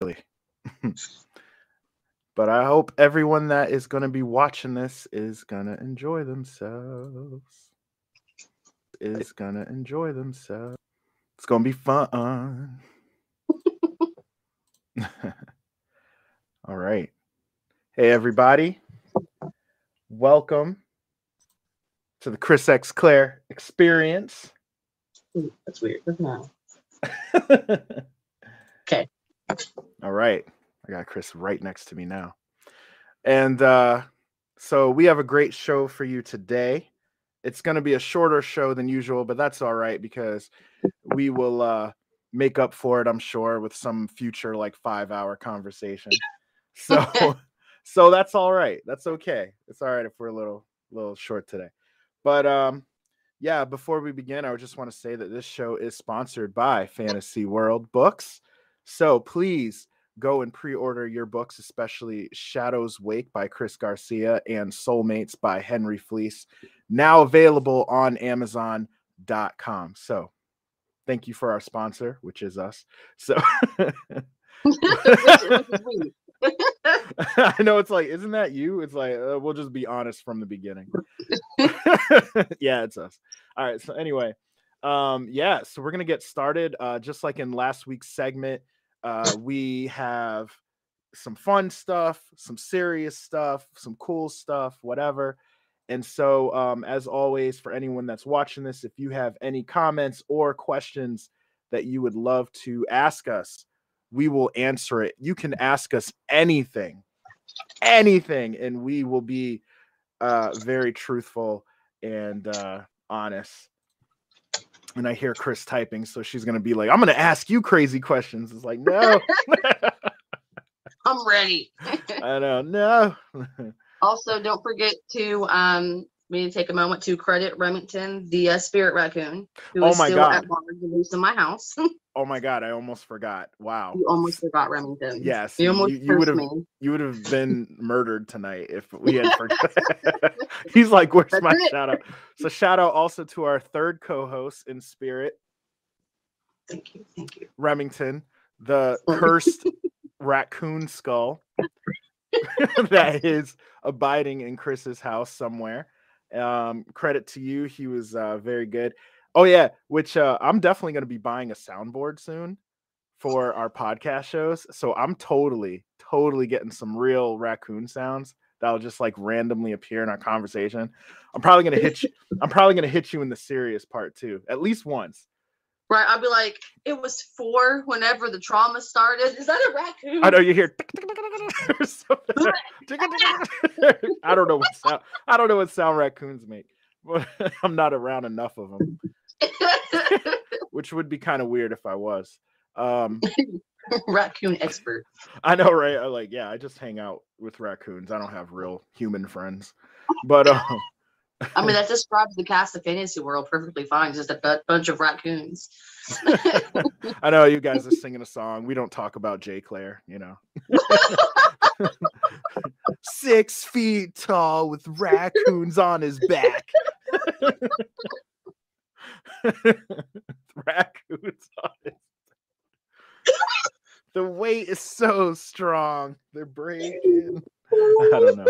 really. but I hope everyone that is going to be watching this is going to enjoy themselves. Is going to enjoy themselves. It's going to be fun. All right. Hey, everybody. Welcome to the Chris X Clair experience. Ooh, that's weird. Okay. All right. I got Chris right next to me now. And uh, so we have a great show for you today. It's going to be a shorter show than usual, but that's all right because we will uh, make up for it, I'm sure, with some future like five hour conversation. So, so that's all right. That's okay. It's all right if we're a little, little short today. But um, yeah, before we begin, I just want to say that this show is sponsored by Fantasy World Books. So please go and pre-order your books, especially Shadows Wake by Chris Garcia and Soulmates by Henry Fleece, now available on Amazon.com. So thank you for our sponsor, which is us. So I know it's like, isn't that you? It's like uh, we'll just be honest from the beginning. yeah, it's us. All right. So anyway, um, yeah. So we're gonna get started. Uh, just like in last week's segment, uh, we have some fun stuff, some serious stuff, some cool stuff, whatever. And so, um, as always, for anyone that's watching this, if you have any comments or questions that you would love to ask us, we will answer it. You can ask us anything, anything, and we will be uh, very truthful and uh, honest. And I hear Chris typing, so she's gonna be like, "I'm gonna ask you crazy questions." It's like, no, I'm ready. I don't know, also, don't forget to um, need to take a moment to credit Remington, the uh, spirit raccoon, who Oh is my still God. at large and in my house. oh my god, I almost forgot. Wow. you almost forgot Remington. Yes, you almost you, would have you would have been murdered tonight if we had forgot. He's like, "Where's That's my it. shout out?" So shout out also to our third co-host in spirit, Thank you, thank you. Remington, the cursed raccoon skull that is abiding in Chris's house somewhere. Um, credit to you, he was uh, very good. Oh yeah, which uh, I'm definitely going to be buying a soundboard soon for our podcast shows. So I'm totally, totally getting some real raccoon sounds that'll just like randomly appear in our conversation. I'm probably gonna hit you. I'm probably gonna hit you in the serious part too, at least once. Right, I'll be like, it was four whenever the trauma started. Is that a raccoon? I know you hear. I don't know what sound. I don't know what sound raccoons make, I'm not around enough of them, which would be kind of weird if I was. Um, raccoon expert. I know, right? I like, yeah, I just hang out with raccoons. I don't have real human friends, but um, I mean, that describes the cast of Fantasy World perfectly fine. Just a bunch of raccoons. I know you guys are singing a song. We don't talk about J Clair, you know. Six feet tall with raccoons on his back. raccoons on his The weight is so strong. They're breaking. I don't know.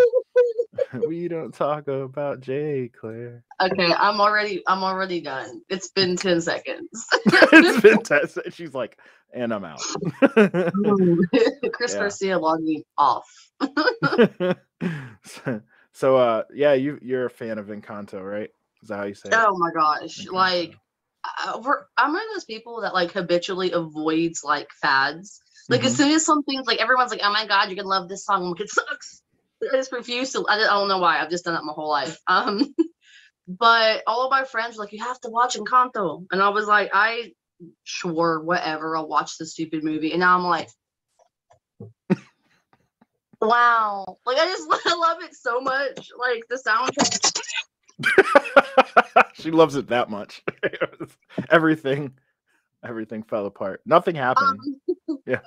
we don't talk about J Clair. Okay, I'm already I'm already done. It's been 10 seconds. it's been tested. She's like, and I'm out. Chris Yeah. Garcia logged me off. so, so, uh, yeah, you you're a fan of Encanto, right? Is that how you say it? Oh my gosh. Encanto. Like I, we're, I'm one of those people that like habitually avoids like fads. Like as Mhm. soon as something's like everyone's like, oh my god, you're gonna love this song. I'm like, it sucks. I just refuse to. I don't, I don't know why. I've just done that my whole life. Um, but all of my friends were like, you have to watch Encanto, and I was like, I sure whatever. I'll watch the stupid movie, and now I'm like. Wow. Like I just I love it so much. Like the soundtrack. she loves it that much. everything, everything fell apart. Nothing happened. Um, Yeah.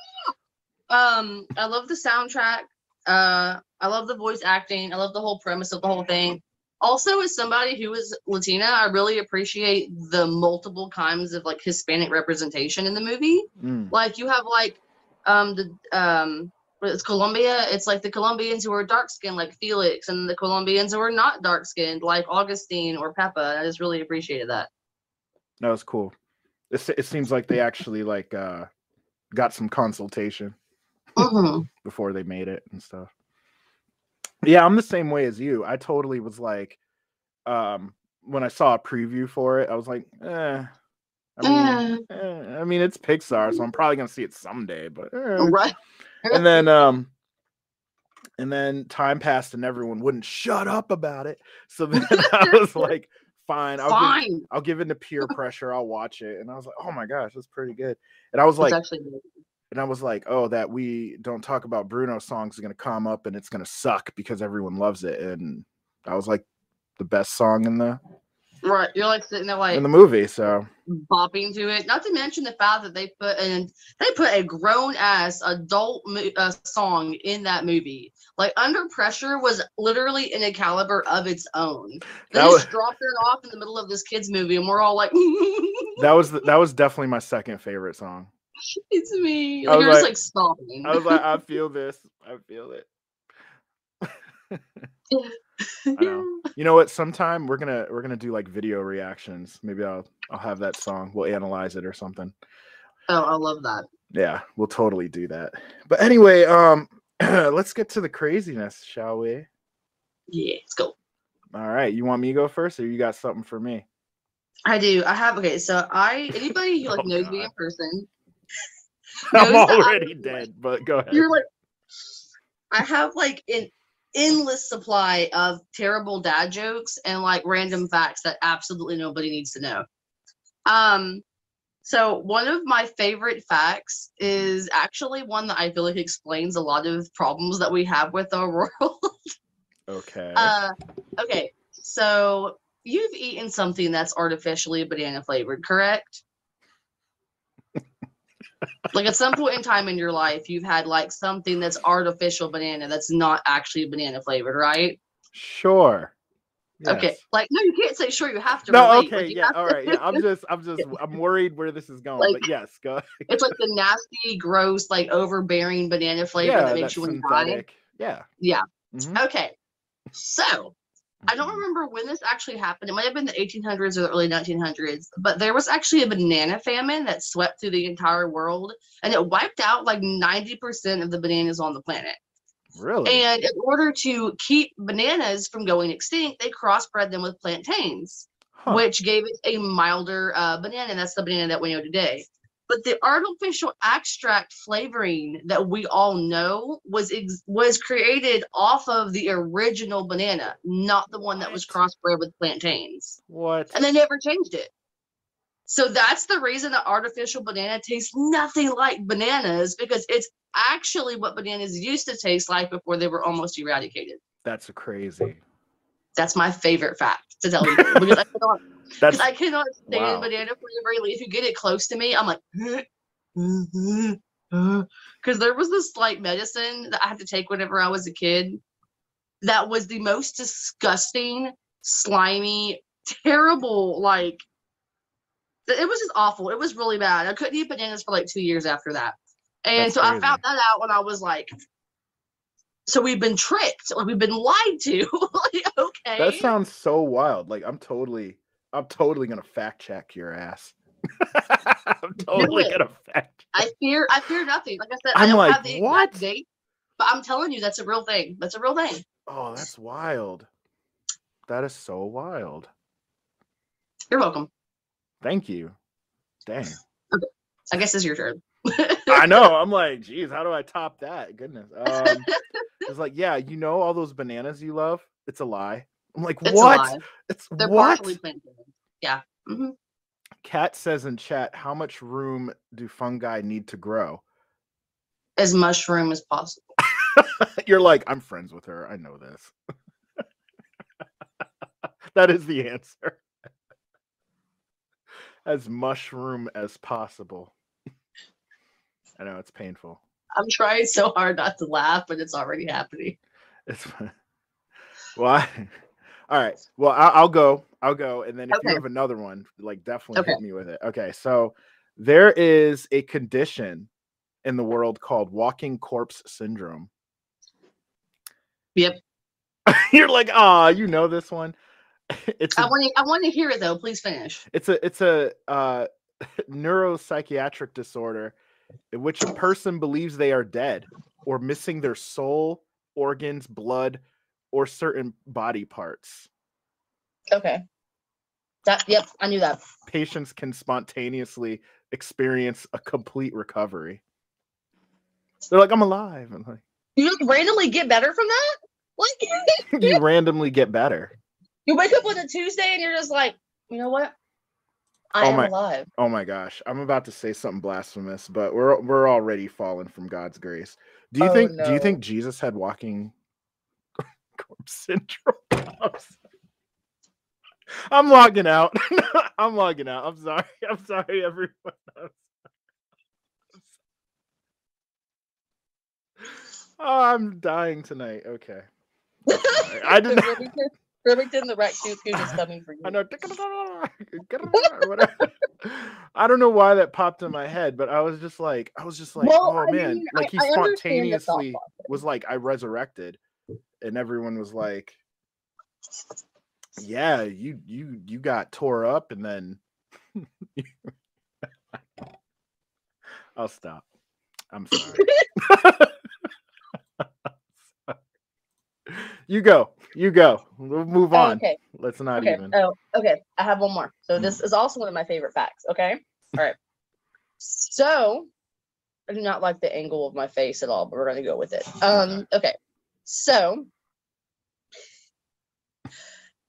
Um, I love the soundtrack. Uh, I love the voice acting. I love the whole premise of the whole thing. Also, as somebody who is Latina, I really appreciate the multiple kinds of like Hispanic representation in the movie. Mm. Like you have like um the um it's Colombia. It's like the Colombians who are dark skinned, like Felix, and the Colombians who are not dark skinned, like Augustine or Pepa. I just really appreciated that. That was cool. It, it seems like they actually like uh got some consultation Mhm. before they made it and stuff. Yeah, I'm the same way as you. I totally was like, um, when I saw a preview for it, I was like, eh. I mean, Eh, eh, I mean, it's Pixar, so I'm probably gonna see it someday. But eh. right. and then, um, and then time passed, and everyone wouldn't shut up about it. So then I was like, fine, I'll give, Fine. I'll give in to peer pressure. I'll watch it. And I was like, oh my gosh, that's pretty good. And I was like, actually and I was like, oh, that we don't talk about Bruno songs is gonna come up and it's gonna suck because everyone loves it. And I was like, the best song in the right. You're like sitting there like in the movie. So bopping to it. Not to mention the fact that they put in they put a grown ass adult mo- uh, song in that movie. Like Under Pressure was literally in a caliber of its own. They That just was- dropped it off in the middle of this kids movie, and we're all like, that was the, that was definitely my second favorite song. "It's me." I Like, was you're just like- like stopping. I was like, I feel this. I feel it. I know. You know what? Sometime we're gonna we're gonna do like video reactions. Maybe I'll I'll have that song. We'll analyze it or something. oh, I love that. Yeah, we'll totally do that. But anyway, um, let's get to the craziness, shall we? Yeah, let's go. All right. You want me to go first, or you got something for me? I do. I have okay. So I anybody who like Oh, knows me in person, I'm Knows that I already was, dead, but go ahead. you're like I have like an endless supply of terrible dad jokes and like random facts that absolutely nobody needs to know. Um so one of my favorite facts is actually one that I feel like explains a lot of problems that we have with our world. Okay. uh okay. So you've eaten something that's artificially banana flavored, correct? like at some point in time in your life, you've had like something that's artificial banana that's not actually banana flavored, right? sure. Okay. Like no, you can't say sure. You have to. No, relate. okay, Like, yeah, all right, yeah. I'm just, I'm just, I'm worried where this is going, Like- but yes, go. it's like the nasty, gross, like overbearing banana flavor yeah, that makes you want to die. Yeah. Yeah. Mhm, Okay. So I don't mhm. remember when this actually happened. It might have been the 1800s or the early 1900s, but there was actually a banana famine that swept through the entire world and it wiped out like 90% of the bananas on the planet. Really? And in order to keep bananas from going extinct, they crossbred them with plantains, Huh. which gave it a milder uh, banana. That's the banana that we know today. But the artificial extract flavoring that we all know was ex- was created off of the original banana, not the one that was crossbred with plantains. What? And they never changed it. So that's the reason that artificial banana tastes nothing like bananas because it's actually what bananas used to taste like before they were almost eradicated. That's crazy. That's my favorite fact to tell you because I cannot, because I cannot stand Wow. banana flavor. If you get it close to me, I'm like, because there was this like medicine that I had to take whenever I was a kid that was the most disgusting, slimy, terrible, like it was just awful. It was really bad. I couldn't eat bananas for like two years after that. And That's so I found that out when I was like, so we've been tricked, like we've been lied to. like, okay. that sounds so wild. Like I'm totally, I'm totally gonna fact check your ass. I'm totally gonna fact. I fear I fear nothing. Like I said, I I'm don't like, have the what? date, but I'm telling you that's a real thing. That's a real thing. Oh, that's wild. That is so wild. You're welcome. Thank you. Dang. I guess it's your turn. I know. I'm like, geez, how do I top that? Goodness. Um, it's like, yeah, you know all those bananas you love? It's a lie. I'm like, It's what? It's They're what? partially planted. Yeah. hmm Kat says in chat, how much room do fungi need to grow? As mushroom as possible. You're like, I'm friends with her. I know this. that is the answer. As mushroom as possible. I know it's painful. I'm trying so hard not to laugh, but it's already happening. It's well, I, all right. Well, I, I'll go. I'll go, and then if you have another one, like definitely Okay. hit me with it. Okay, so there is a condition in the world called walking corpse syndrome. Yep. You're like, ah, you know this one. It's I want to. I want to hear it though. Please finish. it's a it's a uh, neuropsychiatric disorder in which a person believes they are dead or missing their soul, organs, blood, or certain body parts. Okay. That. Yep. I knew that. Patients can spontaneously experience a complete recovery. They're like, I'm alive. And like, You just randomly get better from that. Like you randomly get better. You wake up on a Tuesday and you're just like, you know what? I Oh am my- alive. Oh my gosh, I'm about to say something blasphemous, but we're we're already fallen from God's grace. Do you Oh, think do you think Jesus had walking corpse syndrome? I'm. I'm logging out. I'm logging out. I'm sorry. I'm sorry, everyone. I'm sorry. Oh, I'm dying tonight. Okay. I did not- Remington, the raccoon is coming for you. I know. I don't know why that popped in my head, but I was just like, I was just like, Well, oh I man, mean, like he I- I understand the thought spontaneously process. was like, I resurrected, and everyone was like, yeah, you you you got tore up, and then I'll stop. I'm sorry. you go, you go. We'll move Oh, on. okay. Let's not Okay. even. Oh, okay. I have one more. So Mm. this is also one of my favorite facts. Okay. All right. So I do not like the angle of my face at all, but we're gonna go with it. Um. Okay. So.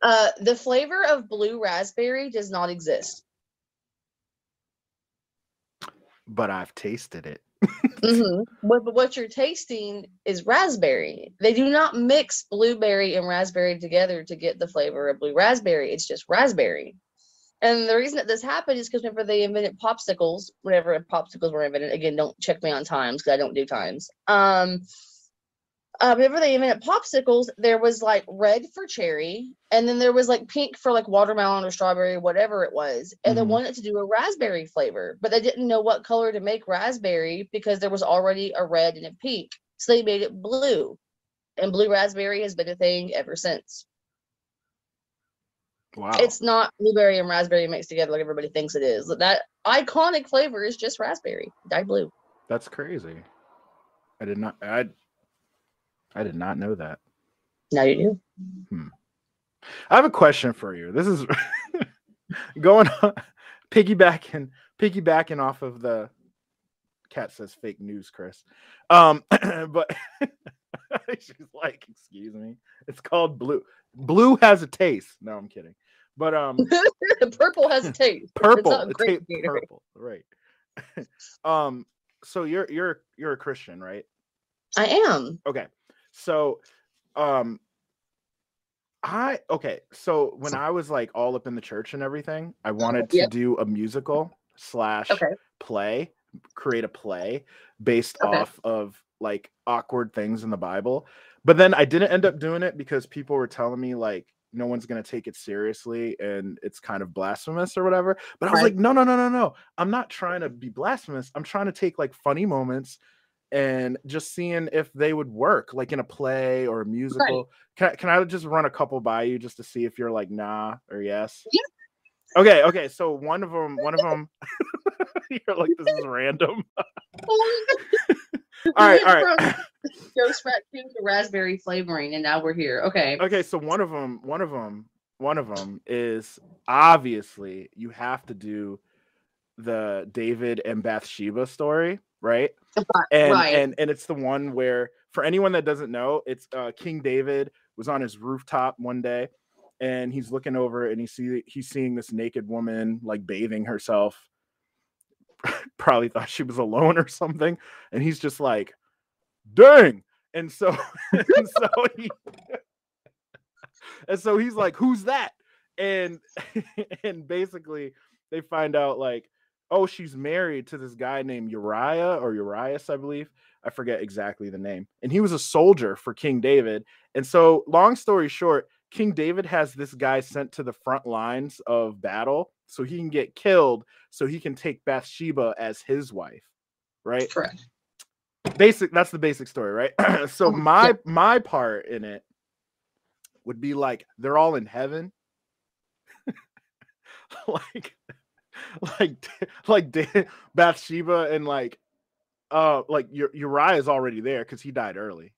Uh, the flavor of blue raspberry does not exist. But I've tasted it. Mhm. What, but what you're tasting is raspberry. They do not mix blueberry and raspberry together to get the flavor of blue raspberry. It's just raspberry. And the reason that this happened is because whenever they invented popsicles, whenever popsicles were invented, again, don't check me on times because I don't do times. Um, uh, whenever they invented popsicles, there was like red for cherry, and then there was like pink for like watermelon or strawberry, whatever it was. And they Mhm. wanted to do a raspberry flavor, but they didn't know what color to make raspberry because there was already a red and a pink. So they made it blue. And blue raspberry has been a thing ever since. Wow. It's not blueberry and raspberry mixed together like everybody thinks it is. That iconic flavor is just raspberry, dyed blue. That's crazy. I did not I I did not know that. Now you do. I have a question for you. This is going on piggybacking piggybacking off of the Kat says fake news, Chris. Um but she's like, excuse me. It's called blue. Blue has a taste. No, I'm kidding. But um Purple has a taste. purple It's it grape purple right um so you're you're you're a christian right I am. okay so um i okay so when i was like all up in the church and everything i wanted to Yep. do a musical slash Okay. play create a play based Okay. off of like awkward things in the bible but then i didn't end up doing it because people were telling me like no one's to take it seriously and it's kind of blasphemous or whatever but i was Right. like no no no no no i'm not trying to be blasphemous i'm trying to take like funny moments and just seeing if they would work like in a play or a musical can, I, can i just run a couple by you just to see if you're like nah or yes Yeah. okay okay so one of them one of them you're like this is random all right all right Ghost raccoon to raspberry flavoring, and now we're here. Okay. okay so one of them one of them one of them is obviously you have to do the david and bathsheba story right? And right. and and it's the one where for anyone that doesn't know it's uh king david was on his rooftop one day and he's looking over and he see he's seeing this naked woman like bathing herself. Probably thought she was alone or something and he's just like dang! And so and so he and so he's like who's that? And and basically they find out like oh she's married to this guy named uriah or urias i believe i forget exactly the name and he was a soldier for king david and so long story short king david has this guy sent to the front lines of battle so he can get killed so he can take bathsheba as his wife right Correct. basic that's the basic story, right? so Oh, my my part in it would be like they're all in heaven. like like like Bathsheba and like uh like Ur- Uriah is already there because he died early.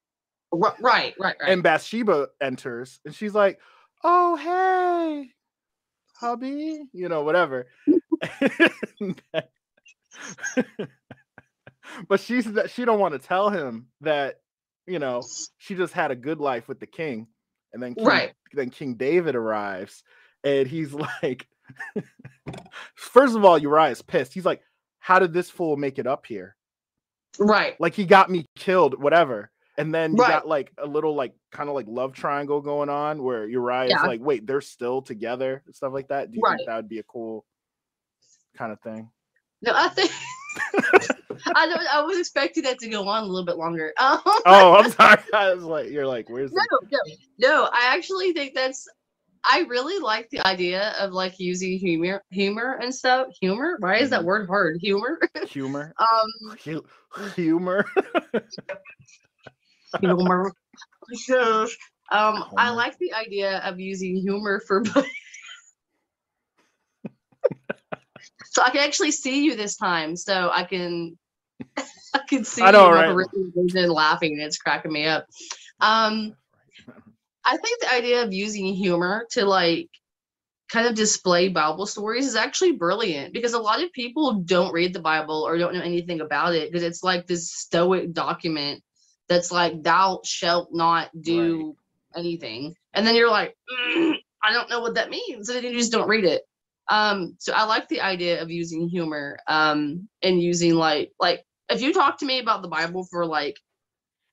Right, right, right. And Bathsheba enters and she's like, "Oh hey, hubby," you know, whatever. but she's that she don't want to tell him that you know she just had a good life with the king, and then king, Right. then King David arrives, and he's like, first of all, Uriah's pissed. He's like, "How did this fool make it up here?" right. like he got me killed, whatever. And then you Right. got like a little like kind of like love triangle going on where Uriah is Yeah. like, wait, they're still together and stuff like that. Do you Right. think that would be a cool kind of thing? No, I think I. I was expecting that to go on a little bit longer. Um, Oh, I'm sorry. I was like, you're like, where's no, the no, no. I actually think that's. I really like the idea of like using humor, humor and stuff. Humor. Why is that Mhm. word hard? Humor. humor? um, Hu- humor. humor. Yes. Um, I like the idea of using humor for. so I can actually see you this time, so I can. I can see I know, you right? and laughing, and it's cracking me up. Um, I think the idea of using humor to like kind of display Bible stories is actually brilliant because a lot of people don't read the Bible or don't know anything about it because it's like this stoic document that's like thou shalt not do anything. And then you're like "Mm, I don't know what that means. And then you just don't read it. Um so I like the idea of using humor um and using like like if you talk to me about the Bible for like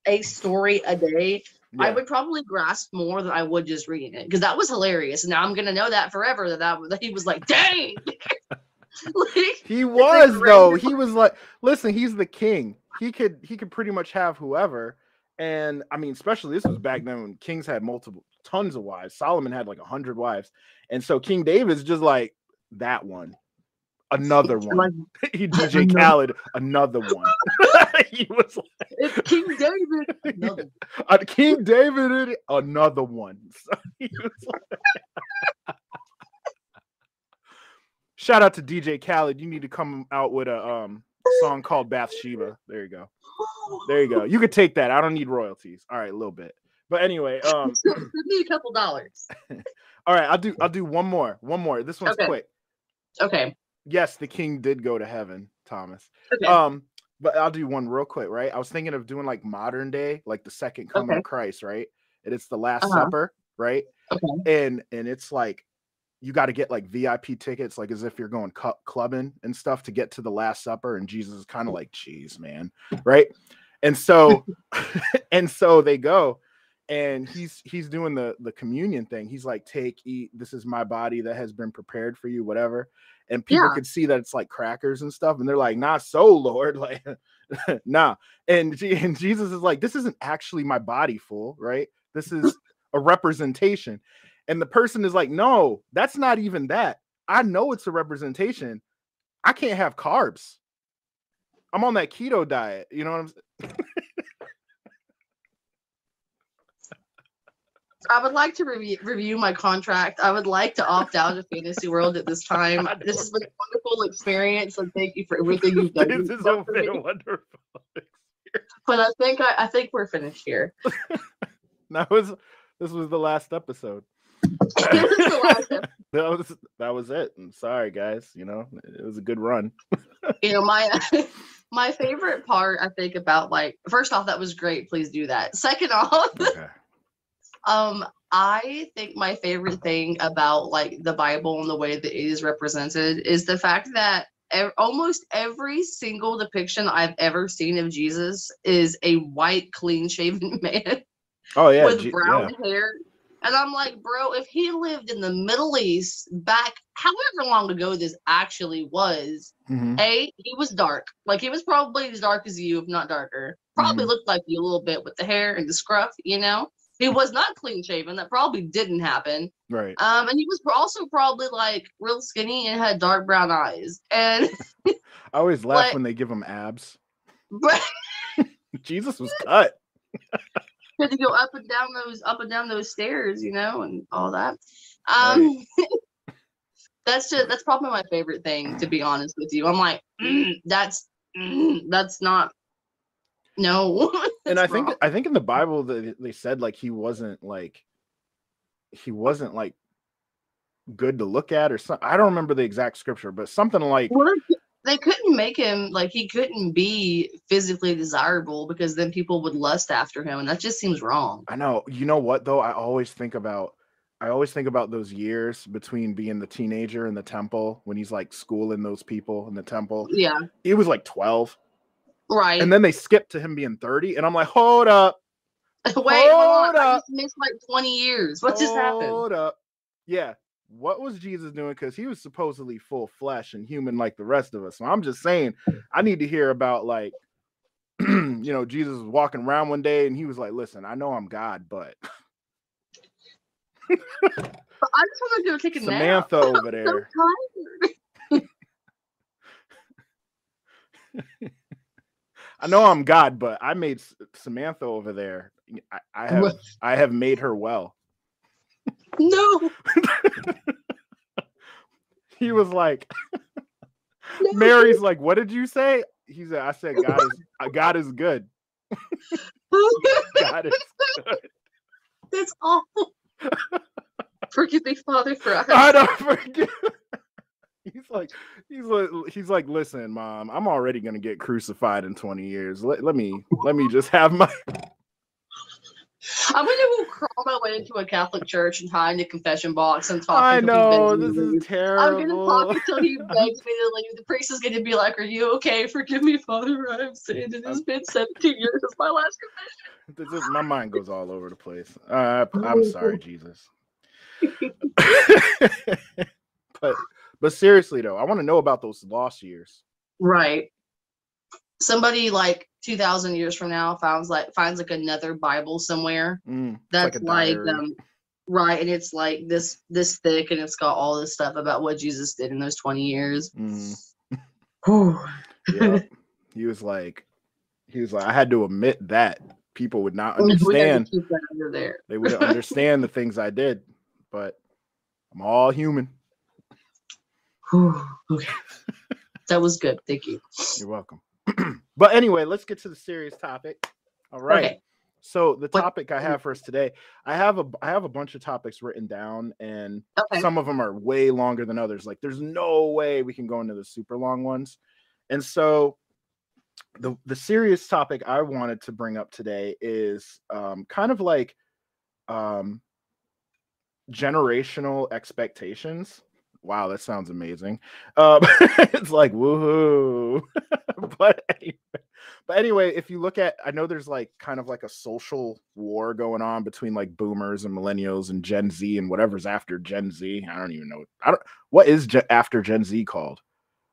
a story a day I would probably grasp more than I would just reading it because that was hilarious. And now I'm gonna know that forever that that, that he was like, dang. like, He was though. He was like, listen, he's the king. He could he could pretty much have whoever. And I mean, especially this was back then when kings had multiple tons of wives. Solomon had like a hundred wives, and so King David's just like that one, another one. he DJ Another- Khaled, another one. he was like, it's King David. Another- uh, King David, another one. So he was like- Shout out to DJ Khaled. You need to come out with a um song called Bathsheba. There you go. There you go. You could take that. I don't need royalties. All right, a little bit. But anyway, um, Give me a couple dollars. all right, I'll do I'll do one more. One more. This one's Okay. quick. Okay. Yes, the king did go to heaven, Thomas. Okay. Um, but I'll do one real quick, right? I was thinking of doing like modern day, like the second coming Okay. of Christ, right? And it's the Last Uh-huh. Supper, right? Okay. And and it's like you got to get like VIP tickets, like as if you're going cu- clubbing and stuff to get to the Last Supper. And Jesus is kind of like, "Geez, man," right? And so, and so they go, and he's he's doing the the communion thing. He's like, "Take, eat. This is my body that has been prepared for you, whatever." And people Yeah. could see that it's like crackers and stuff, and they're like, "Not so, Lord, like, nah." And, and Jesus is like, "This isn't actually my body, fool, right? This is a representation." And the person is like, "No, that's not even that. I know it's a representation. I can't have carbs. I'm on that keto diet. You know what I'm I would like to review, review my contract. I would like to opt out of Fantasy World at this time. This has been a wonderful experience, and thank you for everything you've done. this You've is done a for me. wonderful. But I think I, I think we're finished here. That was this was the last episode. The last episode. that was that was it. I'm sorry, guys. You know, it was a good run. you know my my favorite part i think about like first off that was great please do that second off Okay. Um i think my favorite thing about like the bible and the way that it is represented is the fact that ev- almost every single depiction i've ever seen of jesus is a white clean shaven man Oh yeah. with G- brown hair and i'm like bro if he lived in the middle east back however long ago this actually was yeah. Mhm. a, he was dark. Like he was probably as dark as you, if not darker. Probably Mhm. looked like you a little bit with the hair and the scruff, you know. He was not clean shaven. That probably didn't happen. Right. Um, and he was also probably like real skinny and had dark brown eyes. And I always laugh What- when they give him abs. but Jesus was cut. had to go up and down those up and down those stairs, you know, and all that. Um, that's just that's probably my favorite thing, to be honest with you. I'm like, mm, that's mm, that's not no. and I think wrong. I think in the Bible that they said like he wasn't like he wasn't like good to look at or something. I don't remember the exact scripture, but something like Well, they- they couldn't make him like he couldn't be physically desirable because then people would lust after him, and that just seems wrong. I know. You know what though? I always think about I always think about those years between being the teenager in the temple when he's like schooling those people in the temple. Yeah, He was like 12. Right. And then they skip to him being 30. And I'm like, hold up. Wait, hold hold I up. missed like 20 years. What just happened? Hold up. Yeah. What was Jesus doing? Because he was supposedly full flesh and human like the rest of us. So I'm just saying, I need to hear about like, you know, Jesus was walking around one day and he was like, listen, I know I'm God, but I just want to go take a nap. Samantha over there. tired. I know I'm God, but I made S- Samantha over there. I, I have What? I have made her well. No, He was like, no. Mary's like, what did you say? He said, I said God is uh, God is good. God is good. That's awful. Forgive me, Father, for I I don't forget. He's like, he's like, he's like, listen, mom, I'm already gonna get crucified in 20 years. Let, let me let me just have my I'm gonna crawl my way into a Catholic church and hide in a confession box and talk. I know this is leave. I'm gonna talk until he begs me to leave. The priest is gonna be like, "Are you okay? Forgive me, Father. I've sinned. It has been 17 years since my last confession." This is, my mind goes all over the place. Uh, I'm sorry, Jesus. but but seriously though, I want to know about those lost years. Right. Somebody like 2,000 years from now finds like finds like another Bible somewhere Mm, that's a like, um right and it's like this this thick and it's got all this stuff about what jesus did in those 20 years Mm, yeah. he was like, he was like, I had to admit that people would not We had to understand. keep that under there They wouldn't understand the things I did, but I'm all human. Whew. okay. that was good thank you You're welcome. but anyway, let's get to the serious topic. All right. Okay. So the What- topic I have for us today, I have a I have a bunch of topics written down, and okay some of them are way longer than others. Like there's no way we can go into the super long ones. And so the the serious topic I wanted to bring up today is um, kind of like um, generational expectations. Wow, that sounds amazing. Um, it's like woohoo. but anyway, but anyway, if you look at, I know there's like kind of like a social war going on between like boomers and millennials and Gen Z and whatever's after Gen Z. I don't even know. I don't. What is Gen, after Gen Z called?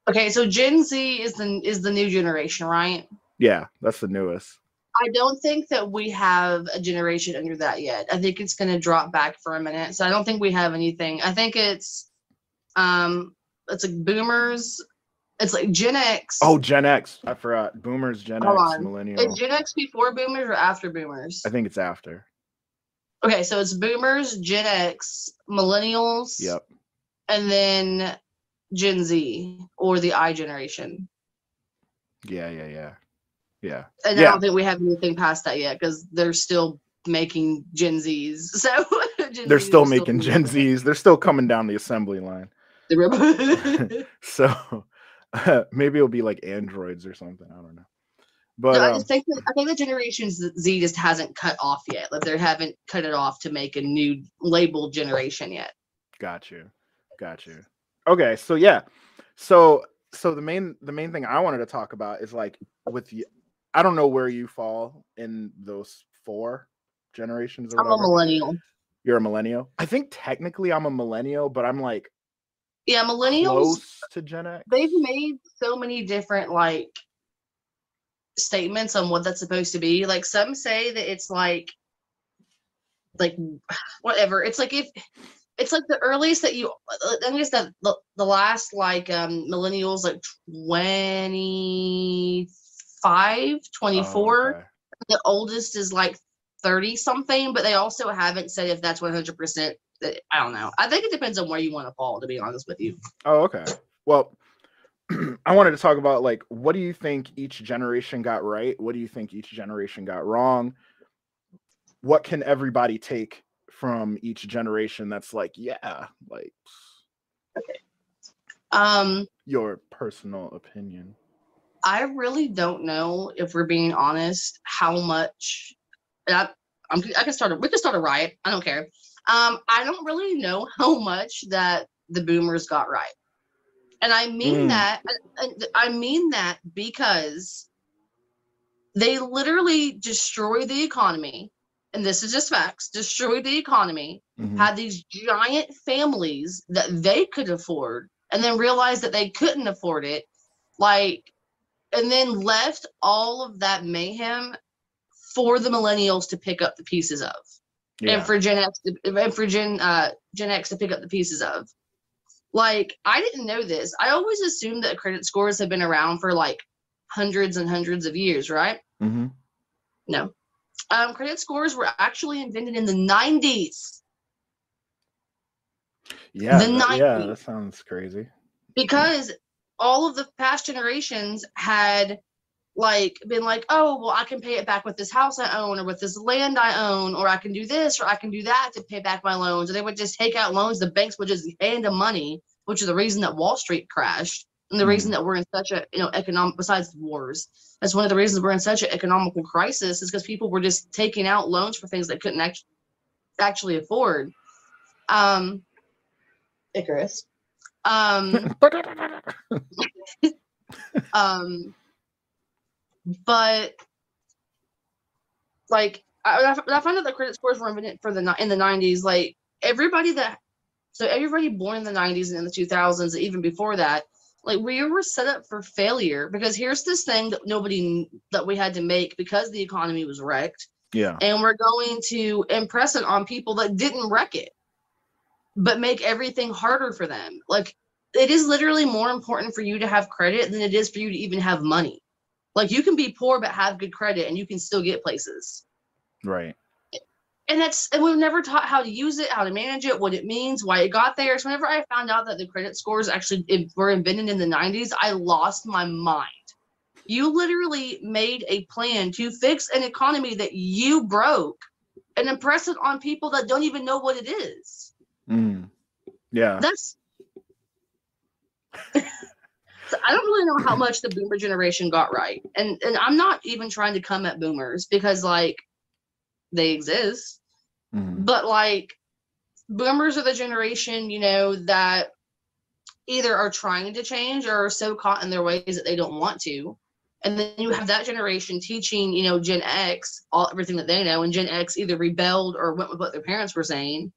okay so gen z is the is the new generation right Yeah, that's the newest. i don't think that we have a generation under that yet i think it's going to drop back for a minute so i don't think we have anything i think it's um it's like boomers it's like gen x Oh, Gen X. I forgot. Boomers, Gen Hold X, on. millennial. is gen x before boomers or after boomers I think it's after. Okay, so it's boomers, Gen X, millennials, Yep. and then Gen Z or the I generation. Yeah, yeah, yeah. Yeah. And I don't think we have anything past that yet because they're still making Gen Zs. So Gen They're Zs still making Gen Zs. They're still coming down the assembly line. The So maybe it'll be like androids or something. I don't know. But No, I um, think that, I think the Generation Z just hasn't cut off yet. Like they haven't cut it off to make a new labeled generation yet. Got you. Got you. Okay, so yeah. So so the main the main thing I wanted to talk about is like with you I don't know where you fall in those four generations or I'm a millennial. You're a millennial. I think technically I'm a millennial, but I'm like Yeah, millennials. to Gen X. they've made so many different like statements on what that's supposed to be like some say that it's like like whatever it's like if it's like the earliest that you i guess that the, the last like um millennials like 25 24 Oh, okay. the oldest is like 30 something, but they also haven't said if that's 100%. I don't know. I think it depends on where you want to fall, to be honest with you. Oh, okay. Well, I wanted to talk about like what do you think each generation got right? What do you think each generation got wrong? What can everybody take from each generation that's like, yeah, like okay. Um your personal opinion. I really don't know if we're being honest how much I, I'm, I can start a, we can start a riot. I don't care. Um, I don't really know how much that the boomers got right. And I mean mm. that I mean that because they literally destroyed the economy, and this is just facts, destroyed the economy, mm-hmm. had these giant families that they could afford, and then realized that they couldn't afford it. Like, and then left all of that mayhem for the millennials to pick up the pieces of. Yeah. And for Gen X to, and for Gen uh Gen X to pick up the pieces of. Like, I didn't know this. I always assumed that credit scores have been around for like hundreds and hundreds of years, right? Mm-hmm. No. Um, credit scores were actually invented in the 90s. Yeah, the 90s. yeah, that sounds crazy. Because all of the past generations had like been like, oh, well, I can pay it back with this house I own or with this land I own, or I can do this or I can do that to pay back my loans. And they would just take out loans. The banks would just hand them money, which is the reason that Wall Street crashed. And the mm reason that we're in such a, you know, economic, besides wars, that's one of the reasons we're in such an economical crisis is because people were just taking out loans for things they couldn't actually actually afford. Um, Icarus. Um, um, but like I, I found out that credit scores were invented for the in the 90s. Like everybody that so everybody born in the 90s and in the 2000s, even before that, like we were set up for failure because here's this thing that nobody that we had to make because the economy was wrecked. Yeah. And we're going to impress it on people that didn't wreck it, but make everything harder for them. Like it is literally more important for you to have credit than it is for you to even have money. Like you can be poor but have good credit and you can still get places. Right. And that's and we've never taught how to use it, how to manage it, what it means, why it got there. So whenever I found out that the credit scores actually were invented in the 90s, I lost my mind. You literally made a plan to fix an economy that you broke and impress it on people that don't even know what it is. Mm. Yeah. That's I don't really know how much the boomer generation got right. And and I'm not even trying to come at boomers because like they exist. Mm-hmm. But like boomers are the generation, you know, that either are trying to change or are so caught in their ways that they don't want to. And then you have that generation teaching, you know, Gen X all everything that they know, and Gen X either rebelled or went with what their parents were saying.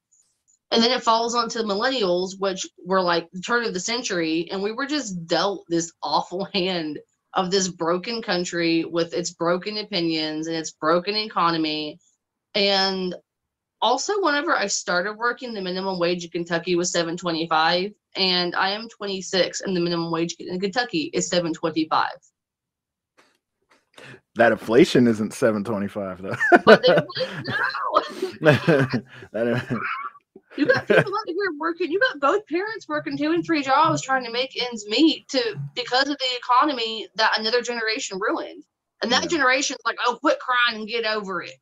And then it falls onto the millennials, which were like the turn of the century, and we were just dealt this awful hand of this broken country with its broken opinions and its broken economy. And also, whenever I started working, the minimum wage in Kentucky was 725, and I am 26, and the minimum wage in Kentucky is 725. That inflation isn't 725 though. but they, no. that, you got people out here working. You got both parents working two and three jobs trying to make ends meet to because of the economy that another generation ruined. And that yeah. generation's like, oh, quit crying and get over it.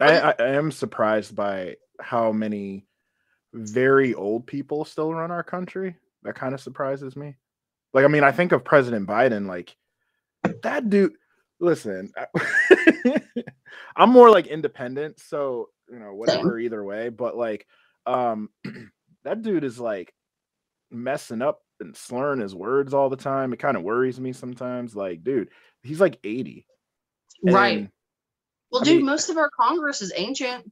I, I am surprised by how many very old people still run our country. That kind of surprises me. Like, I mean, I think of President Biden, like that dude. Listen, I'm more like independent, so you know, whatever either way. But like, um that dude is like messing up and slurring his words all the time. It kind of worries me sometimes. Like, dude, he's like 80. Right. well, I dude, mean, most of our Congress is ancient.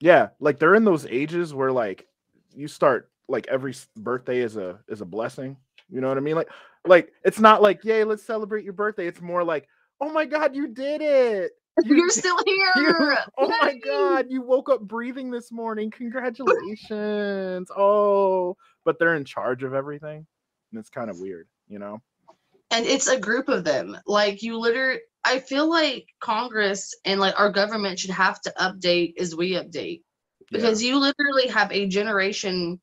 Yeah, like they're in those ages where like you start like every birthday is a is a blessing. You know what I mean? Like like it's not like, yay, let's celebrate your birthday. It's more like, oh my god, you did it. You, are still here. You, oh my god, you woke up breathing this morning. Congratulations. oh, but they're in charge of everything. And it's kind of weird, you know? and it's a group of them. Like you literally, I feel like Congress and like our government should have to update as we update because you literally have a generation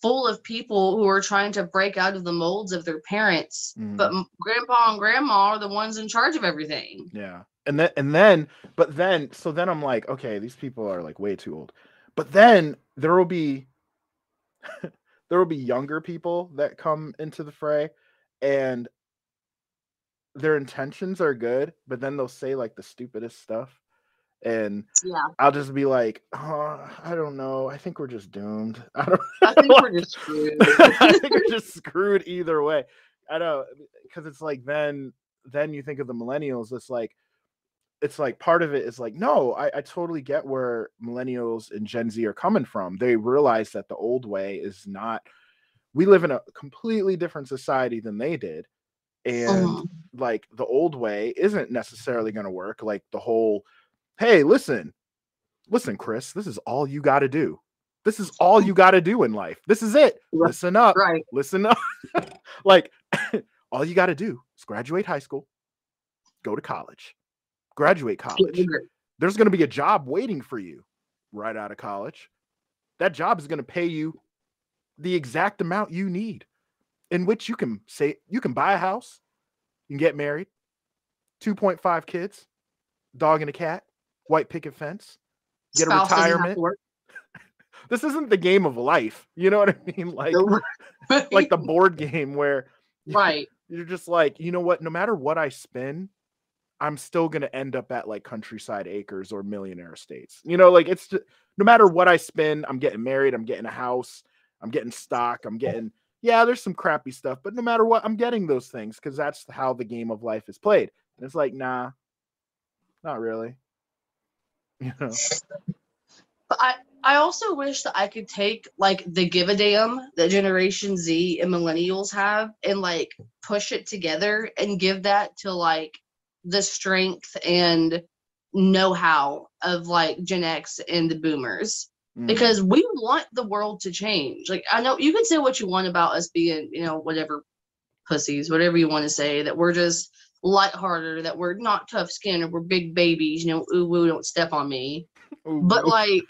full of people who are trying to break out of the molds of their parents, Mhm. but grandpa and grandma are the ones in charge of everything. Yeah. And then and then but then so then I'm like, okay, these people are like way too old. But then there will be there will be younger people that come into the fray and their intentions are good, but then they'll say like the stupidest stuff. And Yeah, I'll just be like, oh, I don't know. I think we're just doomed. I don't I think we're just screwed. I think we're just screwed either way. I don't because it's like then then you think of the millennials. It's like it's like part of it is like no, I, I totally get where millennials and Gen Z are coming from. They realize that the old way is not. We live in a completely different society than they did, and Mhm. like the old way isn't necessarily going to work. Like the whole, hey, listen, listen, Chris, this is all you got to do. This is all you got to do in life. This is it. Right. Listen up. Right. Listen up. like all you got to do is graduate high school, go to college, graduate college. There's going to be a job waiting for you right out of college. That job is going to pay you the exact amount you need, in which you can say you can buy a house, you can get married, 2.5 kids, dog and a cat, white picket fence, get a Spouse to retirement. This isn't the game of life. You know what I mean? Like like the board game where right. you're just like, you know what? No matter what I spin, I'm still gonna end up at like countryside acres or millionaire estates. You know, like it's just, no matter what I spend, I'm getting married, I'm getting a house, I'm getting stock, I'm getting yeah, there's some crappy stuff, but no matter what, I'm getting those things because that's how the game of life is played. And it's like, nah, not really. You know, But I, I also wish that I could take like the give a damn that Generation Z and millennials have and like push it together and give that to like the strength and know how of like Gen X and the boomers. Mm, because we want the world to change. Like I know you can say what you want about us being, you know, whatever pussies, whatever you want to say, that we're just lighthearted, that we're not tough skinned or we're big babies, you know, ooh woo, don't step on me. Ooh, but like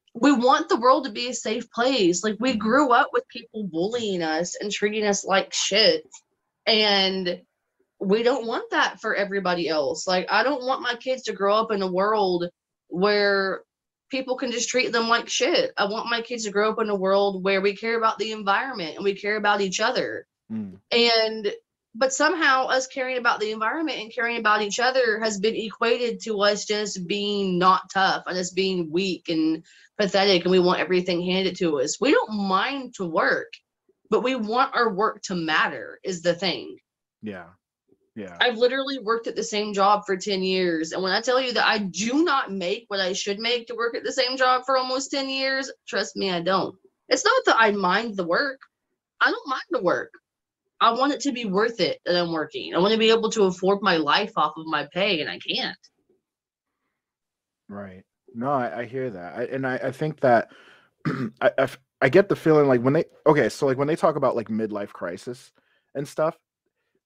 we want the world to be a safe place. Like we Mhm. grew up with people bullying us and treating us like shit. And we don't want that for everybody else. Like i don't want my kids to grow up in a world where people can just treat them like shit. I want my kids to grow up in a world where we care about the environment and we care about each other. Mm, and but somehow us caring about the environment and caring about each other has been equated to us just being not tough and us being weak and pathetic and we want everything handed to us. We don't mind to work but we want our work to matter is the thing. Yeah, yeah, i've literally worked at the same job for 10 years and when i tell you that i do not make what i should make to work at the same job for almost 10 years trust me i don't it's not that i mind the work i don't mind the work I want it to be worth it that I'm working. I want to be able to afford my life off of my pay, and I can't. right. No, I, I hear that, I, and I, I think that I, I get the feeling like when they okay, so like when they talk about like midlife crisis and stuff,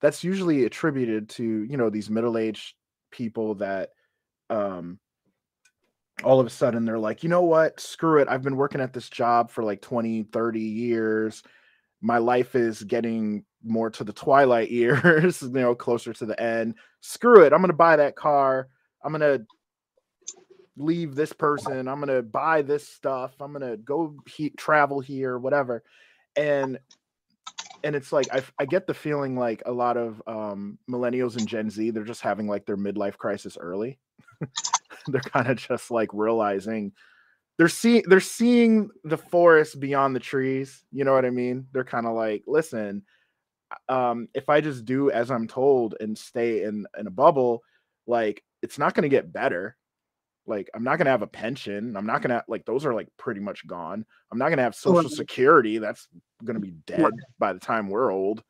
that's usually attributed to you know these middle aged people that um all of a sudden they're like, you know what, screw it, I've been working at this job for like 20, 30 years. My life is getting more to the twilight years, you know, closer to the end. Screw it, I'm gonna buy that car. I'm gonna leave this person. I'm gonna buy this stuff. I'm gonna go he- travel here, whatever. And and it's like I get the feeling like a lot of um, millennials and Gen Z, they're just having like their midlife crisis early. they're kind of just like realizing they're seeing they're seeing the forest beyond the trees. You know what I mean? They're kind of like, listen, um, if I just do as I'm told and stay in in a bubble, like it's not going to get better. Like I'm not going to have a pension. I'm not going to like those are like pretty much gone. I'm not going to have social security. That's going to be dead by the time we're old.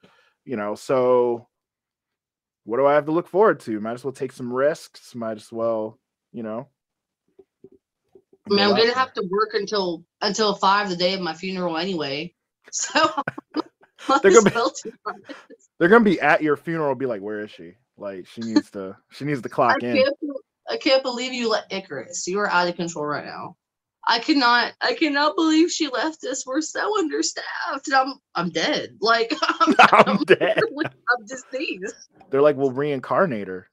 You know, so what do I have to look forward to? Might as well take some risks. Might as well, you know. I mean, I'm gonna there. have to work until until five the day of my funeral anyway. So They're gonna be- They're gonna be at your funeral. Be like, where is she? Like, she needs to. She needs to I clock in. can't, I can't believe you let Icarus. You are out of control right now. I cannot. I cannot believe she left us. We're so understaffed. And I'm. I'm dead. Like I'm. I'm dead. I'm deceased. They're like, we'll reincarnate her.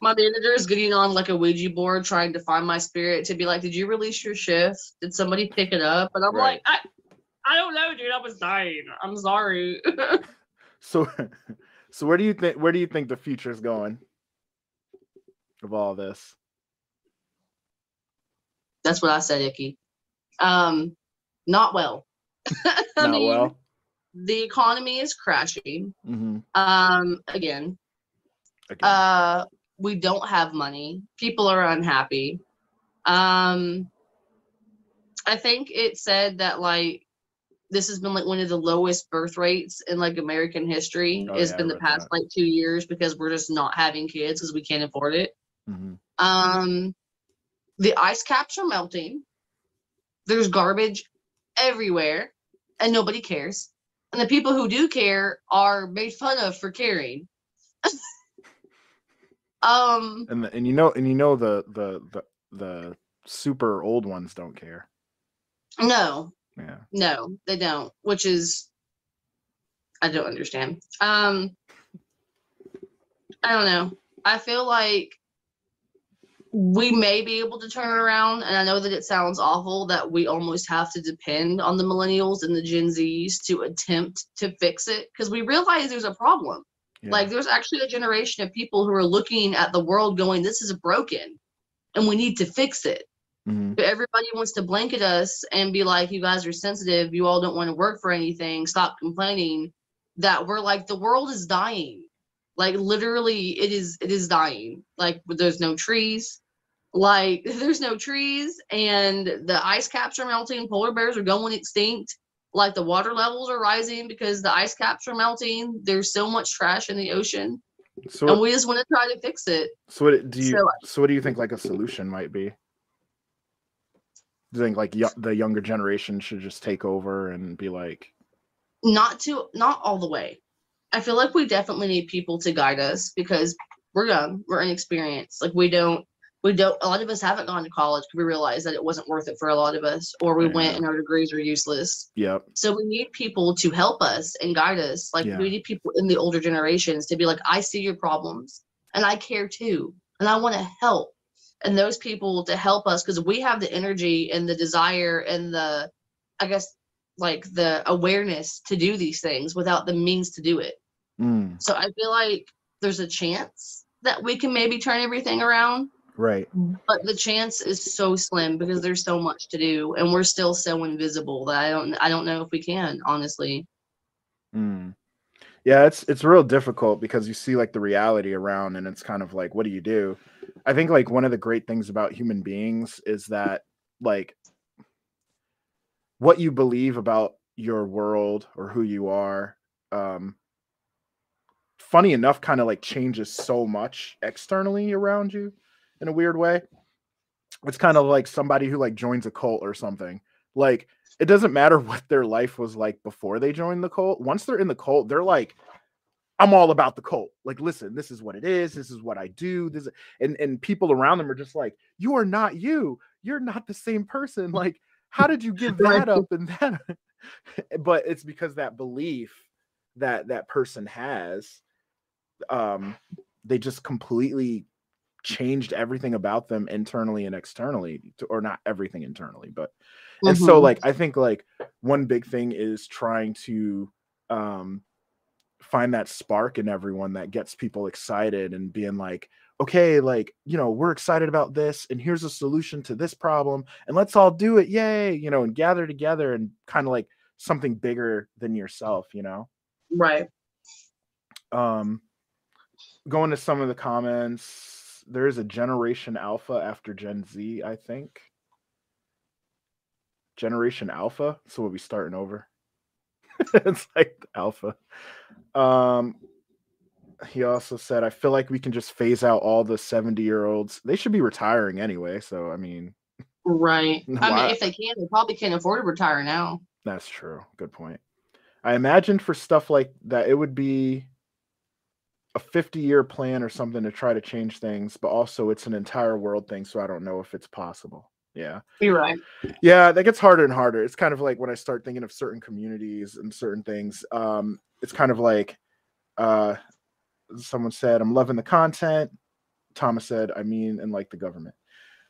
my manager is getting on like a Ouija board trying to find my spirit to be like, Did you release your shift? Did somebody pick it up? And I'm Right. like, I, I don't know, dude. I was dying. I'm sorry. So, so where do you think? Where do you think the future is going? Of all this, That's what I said, Icky. Um, not well. I not mean, well. the economy is crashing. Mm-hmm. Um, again, Again. uh, we don't have money. People are unhappy. Um, I think it said that like this has been like one of the lowest birth rates in like American history. Oh, it's yeah, I been the read past like two years because we're just not having kids because we can't afford it. Mhm. Um, the ice caps are melting. There's garbage everywhere, and nobody cares. And the people who do care are made fun of for caring. um, And the, and you know and you know the the the the super old ones don't care. no, Yeah. no, they don't. Which is, I don't understand. Um, I don't know. I feel like we may be able to turn it around, and I know that it sounds awful that we almost have to depend on the millennials and the Gen Zs to attempt to fix it because we realize there's a problem. yeah. Like there's actually a generation of people who are looking at the world going, "This is broken, and we need to fix it." Mhm. But everybody wants to blanket us and be like, "You guys are sensitive. You all don't want to work for anything. Stop complaining." That we're like, the world is dying. Like literally, it is. It is dying. Like there's no trees. Like there's no trees, and the ice caps are melting. Polar bears are going extinct. Like the water levels are rising because the ice caps are melting. There's so much trash in the ocean, So and we just want to try to fix it. so what do you so- so what do you think like a solution might be? Do you think like yo- the younger generation should just take over and be like, not to not all the way i feel like we definitely need people to guide us because we're young we're inexperienced like we don't we don't a lot of us haven't gone to college because we realized that it wasn't worth it for a lot of us or we went and our degrees were useless. "Yep, so we need people to help us and guide us like Yeah. we need people in the older generations to be like i see your problems and i care too and i want to help. And those people to help us because we have the energy and the desire and the i guess like the awareness to do these things without the means to do it. Mm, so i feel like there's a chance that we can maybe turn everything around right, but the chance is so slim because there's so much to do and we're still so invisible that i don't i don't know if we can honestly mm. yeah." It's it's real difficult because you see like the reality around, and it's kind of like, what do you do? I think like one of the great things about human beings is that like what you believe about your world or who you are um funny enough kind of like changes so much externally around you in a weird way. It's kind of like somebody who like joins a cult or something. Like it doesn't matter what their life was like before they joined the cult. Once they're in the cult they're like i'm all about the cult. Like listen this is what it is. This is what i do. This is, and and people around them are just like you are not you. You're not the same person. Like how did you give that up and that but it's because that belief that that person has um they just completely changed everything about them internally and externally to, or not everything internally but and so like i think like one big thing is trying to um find that spark in everyone that gets people excited and being like okay like you know we're excited about this and here's a solution to this problem and let's all do it yay you know and gather together and kind of like something bigger than yourself you know? Right. Um going to some of the comments there is a generation alpha after gen z i think. Generation alpha? So we'll be starting over. It's like alpha. Um he also said i feel like we can just phase out all the 70 year olds they should be retiring anyway so i mean right. I mean if they can they probably can't afford to retire now. That's true. Good point. I imagine for stuff like that, it would be a 50 year plan or something to try to change things, but also it's an entire world thing. So I don't know if it's possible. Yeah. You're right. Yeah, that gets harder and harder. It's kind of like when I start thinking of certain communities and certain things. Um, it's kind of like uh someone said, I'm loving the content. Thomas said, I mean, and like the government.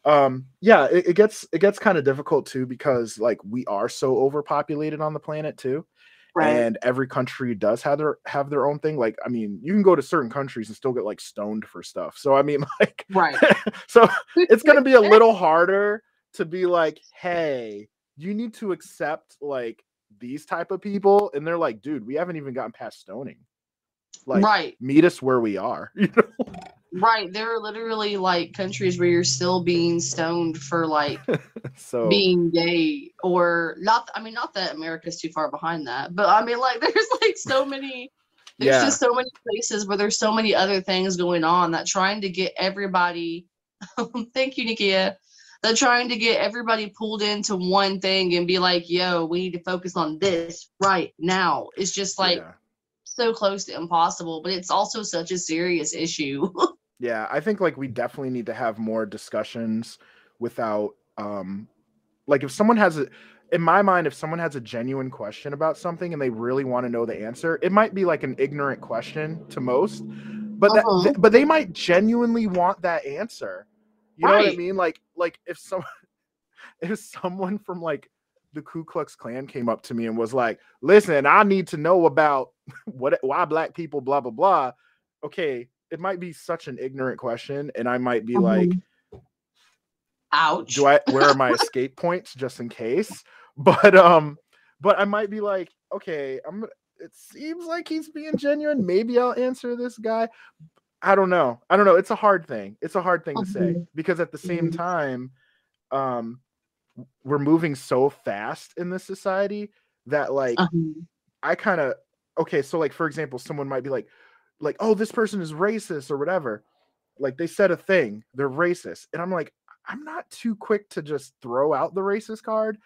Um, yeah, it, it gets it gets kind of difficult too because like we are so overpopulated on the planet too. Right. And every country does have their have their own thing. Like, I mean, you can go to certain countries and still get like stoned for stuff. So I mean, like, right. so it's gonna be a little harder to be like, hey, you need to accept like these type of people, and they're like, dude, we haven't even gotten past stoning. Like, right. meet us where we are. You know? Right. There are literally like countries where you're still being stoned for like so being gay or not. I mean, not that America's too far behind that, but I mean, like, there's like so many. There's Yeah. just so many places where there's so many other things going on that trying to get everybody. thank you, Nikia. They're trying to get everybody pulled into one thing and be like, "Yo, we need to focus on this right now." It's just like yeah. so close to impossible, but it's also such a serious issue. Yeah i think like we definitely need to have more discussions without um like if someone has a in my mind if someone has a genuine question about something and they really want to know the answer it might be like an ignorant question to most but that Uh-huh. th- but they might genuinely want that answer you know what i mean like like if someone if someone from like the Ku Klux Klan came up to me and was like, "Listen, I need to know about what why black people blah blah blah." Okay, it might be such an ignorant question, and I might be like, Ouch. "Do I where are my escape points just in case?" But um, but I might be like, "Okay, I'm." gonna- It seems like he's being genuine. Maybe I'll answer this guy. I don't know. I don't know. It's a hard thing. It's a hard thing to say because at the same Mhm. time, um, we're moving so fast in this society that like Um, I kind of okay, so like for example, someone might be like, like, oh, this person is racist or whatever. Like they said a thing, they're racist, and I'm like, I'm not too quick to just throw out the racist card,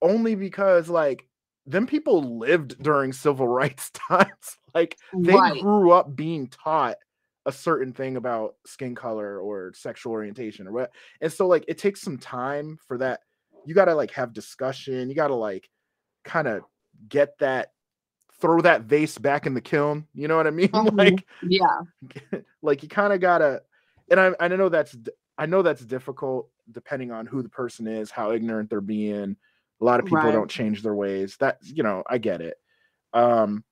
only because like them people lived during civil rights times. like they right. grew up being taught a certain thing about skin color or sexual orientation or what. And so like it takes some time for that. You got to like have discussion. You got to like kind of get that throw that vase back in the kiln. You know what I mean? Mhm. like Yeah. like you kind of got to and I I know that's I know that's difficult depending on who the person is, how ignorant they're being. A lot of people Right. don't change their ways. That you know, I get it. Um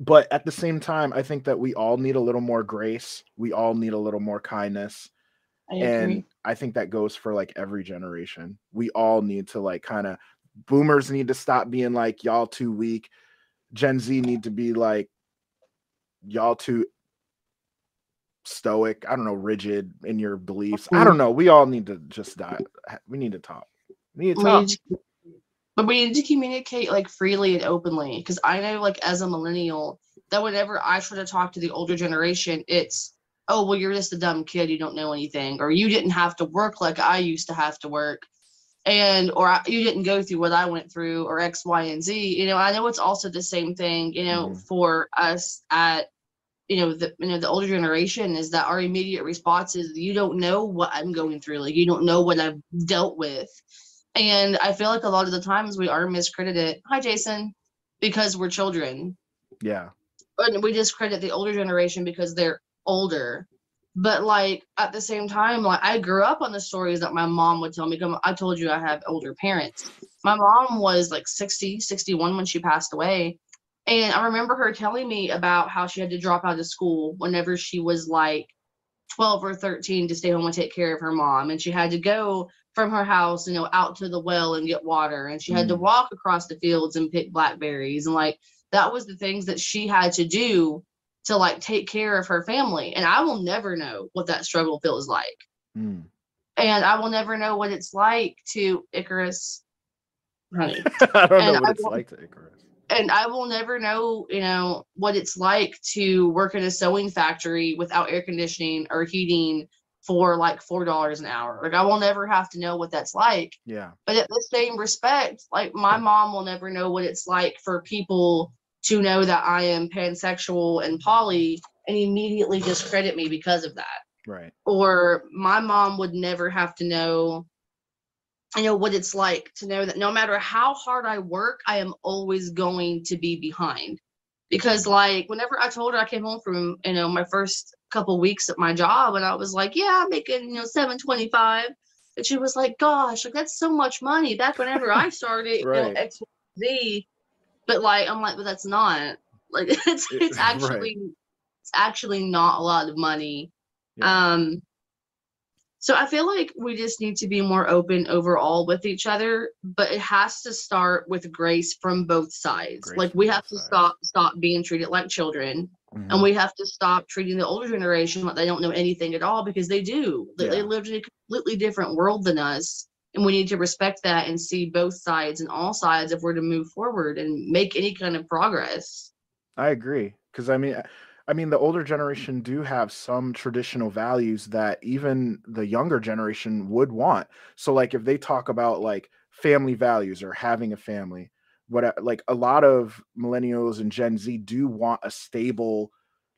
but at the same time, I think that we all need a little more grace. We all need a little more kindness. I And. I think that goes for like every generation. We all need to like kind of boomers need to stop being like y'all too weak. Gen Z need to be like y'all too stoic. I don't know, rigid in your beliefs. I mm-hmm. don't know. We all need to just die. We need to talk. We need to talk. but we need to communicate like freely and openly because I know like as a millennial that whenever I try to talk to the older generation, it's oh well you're just a dumb kid you don't know anything or you didn't have to work like I used to have to work and or I, you didn't go through what I went through or X Y and Z. You know I know it's also the same thing you know Mhm. for us at you know the you know the older generation is that our immediate response is you don't know what I'm going through like you don't know what I've dealt with and I feel like a lot of the times we are miscredited. Hi, Jason, because we're children, Yeah. and we discredit the older generation because they're older. But like at the same time, like I grew up on the stories that my mom would tell me. Come, I told you I have older parents. My mom was like 60, 61 when she passed away. And I remember her telling me about how she had to drop out of school whenever she was like 12 or 13 to stay home and take care of her mom. And she had to go from her house, you know, out to the well and get water. And she had to Mm. walk across the fields and pick blackberries. And like that was the things that she had to do to like take care of her family. And I will never know what that struggle feels like. Mm. And I will never know what it's like to Icarus. Honey. I don't And know what I it's won't- like to Icarus. and I will never know, you know, what it's like to work in a sewing factory without air conditioning or heating for like four dollars an hour. Like I will never have to know what that's like. Yeah. But at the same respect, like my mom will never know what it's like for people to know that I am pansexual and poly and immediately discredit me because of that. Right. Or my mom would never have to know you know what it's like to know that no matter how hard I work, I am always going to be behind. Because like whenever I told her I came home from, you know, my first couple weeks at my job and I was like, yeah, I'm making, you know, 725. And she was like, gosh, like that's so much money. Back whenever I started, Right. you know, XYZ. But like I'm like, but that's not like it's It- it's right. actually it's actually not a lot of money. Yeah. Um so I feel like we just need to be more open overall with each other, but it has to start with grace from both sides. Grace like we have to sides. stop stop being treated like children Mhm. and we have to stop treating the older generation like they don't know anything at all because they do. They, they lived in a completely different world than us. And we need to respect that and see both sides and all sides if we're to move forward and make any kind of progress. I agree because I mean, I mean, the older generation do have some traditional values that even the younger generation would want. So, like, if they talk about like family values or having a family, what like a lot of millennials and Gen Z do want a stable,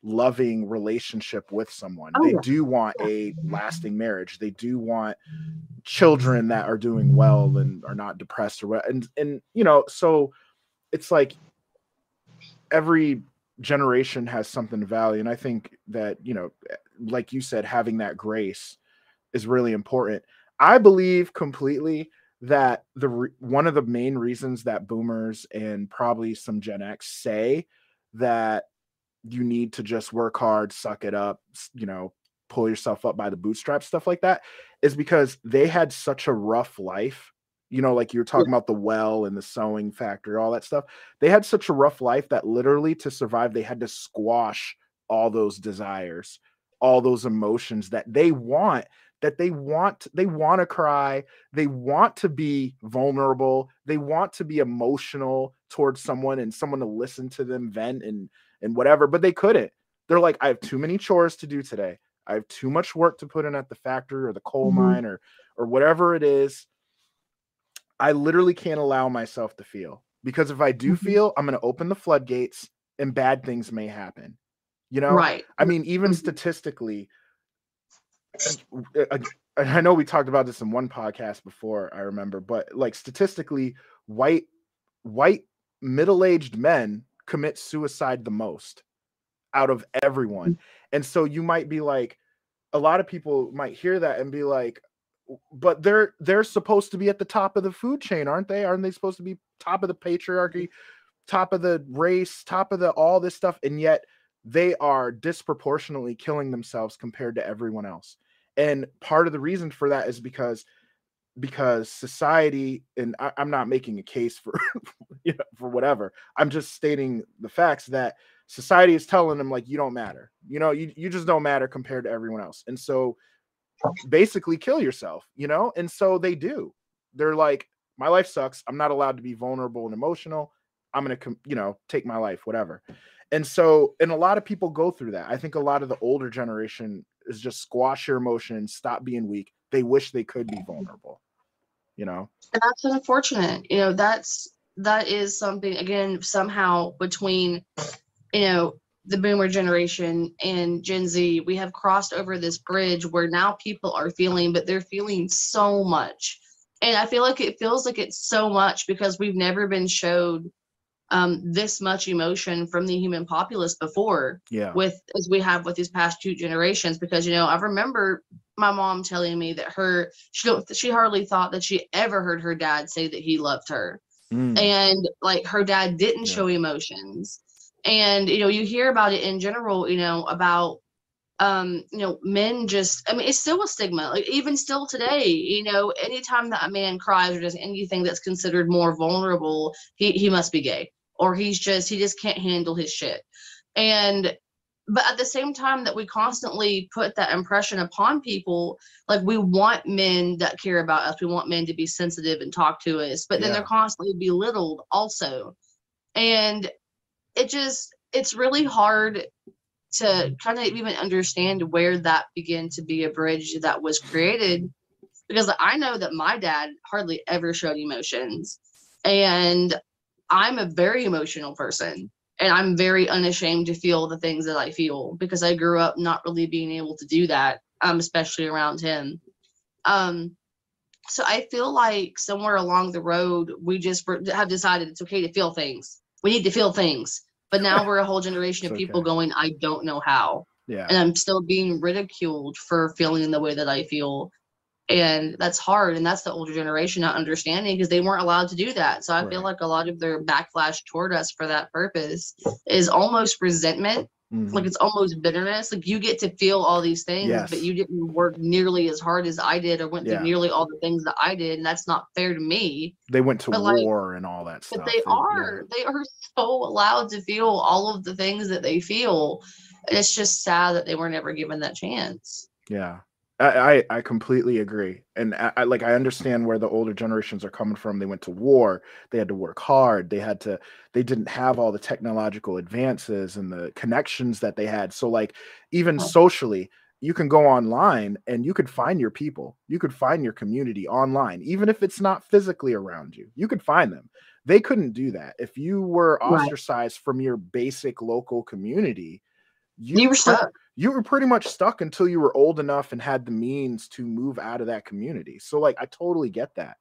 loving relationship with someone. Oh, they yeah. do want a lasting marriage. They do want children that are doing well and are not depressed or what. And and you know, so it's like every generation has something to value and i think that you know like you said having that grace is really important i believe completely that the re- one of the main reasons that boomers and probably some gen x say that you need to just work hard suck it up you know pull yourself up by the bootstraps stuff like that is because they had such a rough life you know like you were talking about the well and the sewing factory all that stuff. They had such a rough life that literally to survive they had to squash all those desires all those emotions that they want that they want they want to cry they want to be vulnerable they want to be emotional towards someone and someone to listen to them vent and and whatever but they couldn't they're like i have too many chores to do today i have too much work to put in at the factory or the coal Mhm. mine or or whatever it is I literally can't allow myself to feel because if I do Mhm. feel, I'm going to open the floodgates and bad things may happen. You know, Right. I mean, even Mhm. statistically, I know we talked about this in one podcast before, I remember, but like statistically, white white middle-aged men commit suicide the most out of everyone. Mm. And so you might be like, a lot of people might hear that and be like, but they're they're supposed to be at the top of the food chain, aren't they? Aren't they supposed to be top of the patriarchy, top of the race, top of the all this stuff? And yet they are disproportionately killing themselves compared to everyone else. And part of the reason for that is because because society and I, i'm not making a case for you know for whatever i'm just stating the facts that society is telling them like you don't matter you know you, you just don't matter compared to everyone else and so basically kill yourself you know and so they do. They're like my life sucks i'm not allowed to be vulnerable and emotional i'm gonna you know take my life whatever. And so and a lot of people go through that. I think a lot of the older generation is just squash your emotions stop being weak they wish they could be vulnerable you know? And that's unfortunate you know that's that is something again somehow between you know the boomer generation and gen z we have crossed over this bridge where now people are feeling but they're feeling so much. And i feel like it feels like it's so much because we've never been showed um, this much emotion from the human populace before yeah. with as we have with these past two generations because you know i remember my mom telling me that her she don't she hardly thought that she ever heard her dad say that he loved her. Mm, and like her dad didn't Yeah. show emotions. And you know you hear about it in general you know about um you know men just i mean it's still a stigma like even still today you know anytime that a man cries or does anything that's considered more vulnerable he he must be gay or he's just he just can't handle his shit. And but at the same time that we constantly put that impression upon people like we want men that care about us. We want men to be sensitive and talk to us but then Yeah. they're constantly belittled also. And it just it's really hard to kind of even understand where that began to be a bridge that was created because I know that my dad hardly ever showed emotions. And I'm a very emotional person and I'm very unashamed to feel the things that I feel because I grew up not really being able to do that um especially around him um so I feel like somewhere along the road we just have decided it's okay to feel things we need to feel things but now we're a whole generation of people okay. going, I don't know how. Yeah. And I'm still being ridiculed for feeling the way that I feel. And that's hard. And that's the older generation not understanding because they weren't allowed to do that. So I right. feel like a lot of their backlash toward us for that purpose is almost resentment Mm-hmm. Like it's almost bitterness. Like you get to feel all these things, yes. but you didn't work nearly as hard as I did or went yeah. through nearly all the things that I did. And that's not fair to me. They went to but war like, and all that stuff. But they, they are. Yeah. They are so allowed to feel all of the things that they feel. And it's just sad that they were never given that chance. Yeah. I, I completely agree, and I, I, like I understand where the older generations are coming from. They went to war. They had to work hard. They had to. They didn't have all the technological advances and the connections that they had. So like even socially, you can go online and you could find your people. You could find your community online, even if it's not physically around you. You could find them. They couldn't do that if you were ostracized right. from your basic local community. You, you were stuck you were pretty much stuck until you were old enough and had the means to move out of that community. So like I totally get that.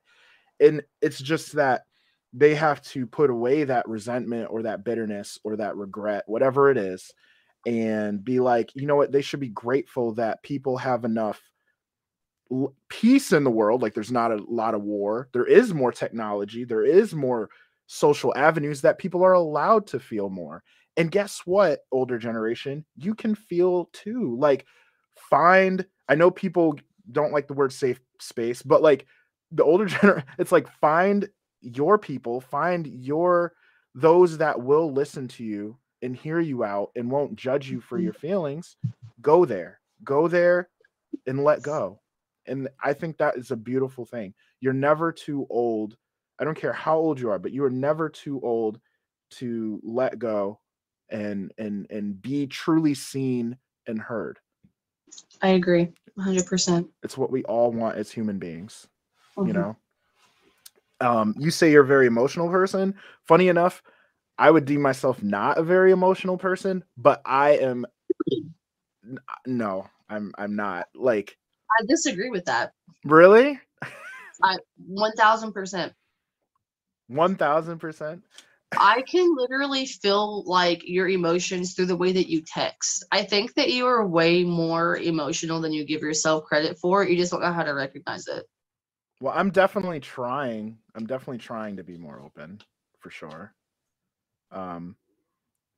And it's just that they have to put away that resentment or that bitterness or that regret, whatever it is, and be like, you know what, they should be grateful that people have enough peace in the world. Like there's not a lot of war, there is more technology, there is more social avenues that people are allowed to feel more. And guess what, older generation, you can feel too. Like, find, I know people don't like the word safe space, but like the older generation, it's like find your people, find your those that will listen to you and hear you out and won't judge you for mm-hmm. your feelings. Go there, go there and let go. And I think that is a beautiful thing. You're never too old. I don't care how old you are, but you are never too old to let go and and and be truly seen and heard. I agree 100%. It's what we all want as human beings, mm-hmm. you know. Um you say you're a very emotional person. Funny enough, I would deem myself not a very emotional person, but I am no, I'm I'm not. Like I disagree with that. Really? I 1000%. 1000%. I can literally feel like your emotions through the way that you text. I think that you are way more emotional than you give yourself credit for. You just don't know how to recognize it. Well, I'm definitely trying. I'm definitely trying to be more open for sure. Um,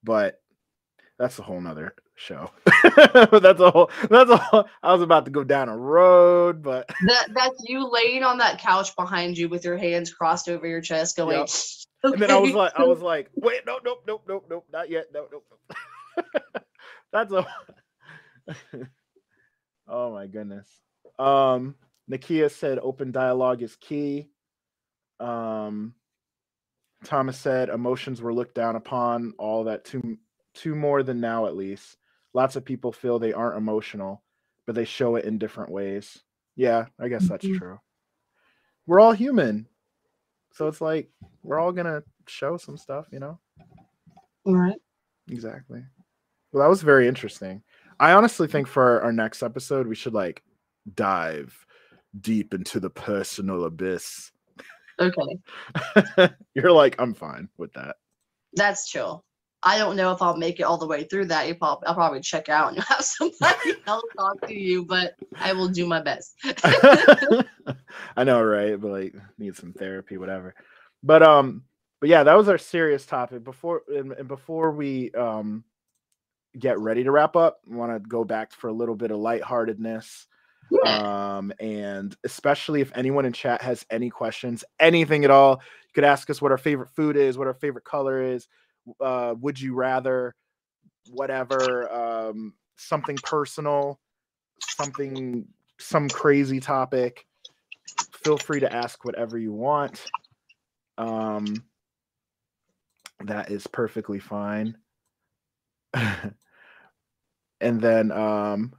but that's a whole nother show. that's a whole that's a whole I was about to go down a road, but that that's you laying on that couch behind you with your hands crossed over your chest going yep. Okay. And then I was like, I was like, wait, no, nope, nope, nope, nope, not yet, no, nope, nope. That's a. oh my goodness. Um, Nakia said open dialogue is key. Um, Thomas said emotions were looked down upon. All that too, too more than now at least. Lots of people feel they aren't emotional, but they show it in different ways. Yeah, I guess that's mm-hmm. true. We're all human. So it's like we're all gonna show some stuff, you know. Right. Exactly. Well, that was very interesting. I honestly think for our next episode, we should like dive deep into the personal abyss. Okay. You're like, I'm fine with that. That's chill. I don't know if I'll make it all the way through that. You probably, I'll probably check out and have somebody else talk to you, but I will do my best. I know, right? But like, need some therapy, whatever. But um, but yeah, that was our serious topic. Before and, and before we um get ready to wrap up, I want to go back for a little bit of lightheartedness. Yeah. Um, and especially if anyone in chat has any questions, anything at all, you could ask us what our favorite food is, what our favorite color is uh, would you rather, whatever, um, something personal, something, some crazy topic. Feel free to ask whatever you want. Um, that is perfectly fine. and then um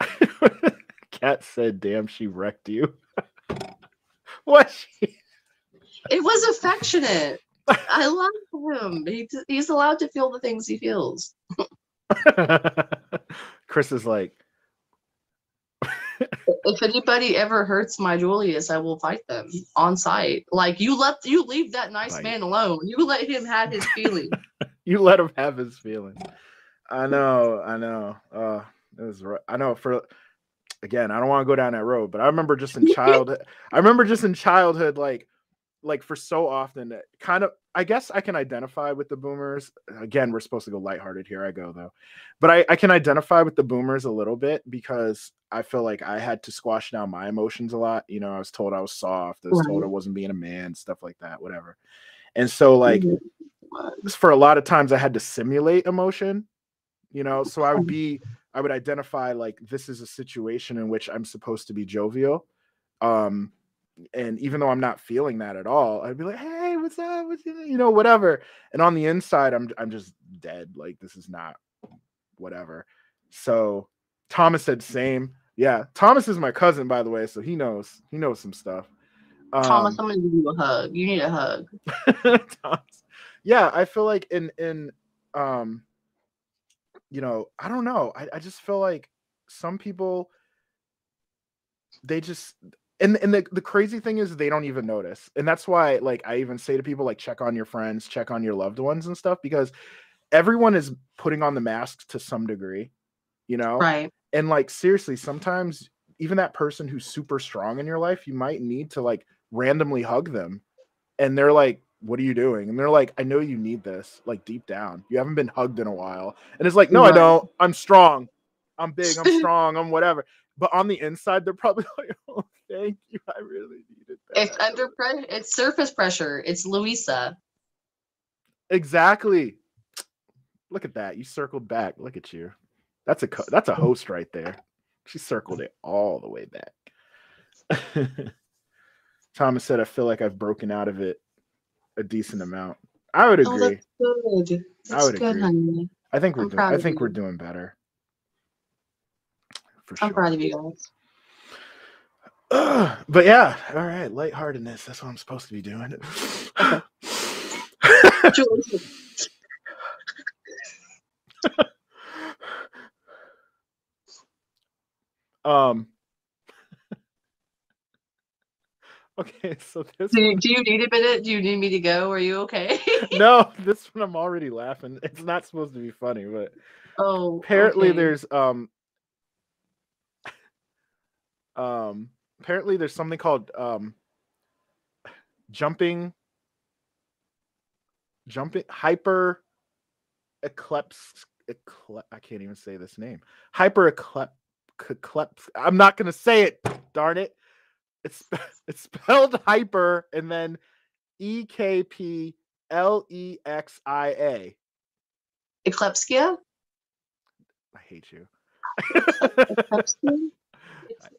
Kat said, "Damn, she wrecked you." what? She... It was affectionate. I love him. He, he's allowed to feel the things he feels. Chris is like, if anybody ever hurts my Julius, I will fight them on site. Like you let you leave that nice Fight. man alone. You let him have his feelings. you let him have his feelings. I know, I know. Uh, it was. I know. For again, I don't want to go down that road, but I remember just in childhood. I remember just in childhood, like, like for so often, kind of. I guess I can identify with the boomers. Again, we're supposed to go lighthearted. Here I go though, but I, I can identify with the boomers a little bit because I feel like I had to squash down my emotions a lot. You know, I was told I was soft. I was told I wasn't being a man, stuff like that, whatever. And so, like, Mhm. for a lot of times I had to simulate emotion, you know. So I would be, I would identify like this is a situation in which I'm supposed to be jovial. Um, and even though I'm not feeling that at all, I'd be like, hey, what's up? What's you you know, whatever. And on the inside, I'm I'm just dead. Like this is not whatever. So Thomas said same. Yeah, Thomas is my cousin, by the way, so he knows he knows some stuff. Thomas, Um, I'm gonna give you a hug. You need a hug. Thomas. Yeah, I feel like in in um you know, I don't know. I, I just feel like some people they just and and the, the crazy thing is they don't even notice. And that's why like I even say to people like check on your friends, check on your loved ones and stuff because everyone is putting on the mask to some degree, you know? Right. and like seriously sometimes even that person who's super strong in your life you might need to like randomly hug them and they're like what are you doing? And they're like i know you need this like deep down. You haven't been hugged in a while. And it's like no i don't. I'm strong. I'm big. I'm strong. I'm whatever. But on the inside they're probably like oh thank you i really needed that It's under pressure. It's surface pressure. It's Luisa. exactly look at that you circled back look at you that's a co- that's a host right there she circled it all the way back thomas said i feel like i've broken out of it a decent amount i would Oh, agree that's good. That's would good, agree. honey. i think we're I'm doing i think you. we're doing better for I'm proud of you guys. But yeah all right lightheartedness that's what i'm supposed to be doing um okay so this do, you, do you need a minute? Do you need me to go? Are you okay? no, this one I'm already laughing. It's not supposed to be funny, but oh, apparently okay. there's um um apparently there's something called um jumping jumping hyper eclipse eclep, I can't even say this name. Hyper eclep, eclipse. I'm not gonna say it. Darn it. It's it's spelled hyper and then E K P L E X I A. Eclepsia? I hate you.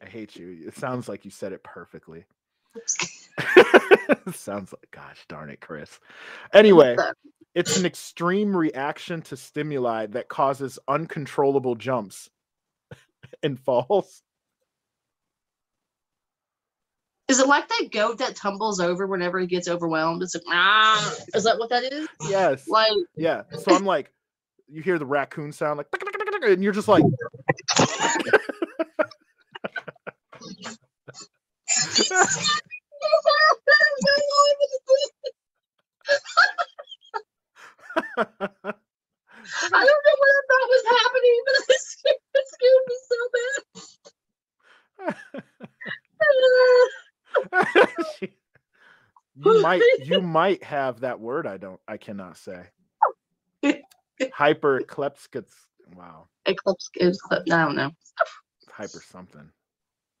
I hate you. It sounds like you said it perfectly. sounds like, gosh darn it, Chris. Anyway, it's an extreme reaction to stimuli that causes uncontrollable jumps and falls. Is it like that goat that tumbles over whenever he gets overwhelmed? It's like, ah. Is that what that is? Yes. Like, Yeah. So I'm like, you hear the raccoon sound like, and you're just like, I don't know what I thought was happening, but it scared, it scared me so bad. you might you might have that word I don't I cannot say. Hyper eclepscus. Wow. Eclipse, eclipse, I don't know. Hyper something.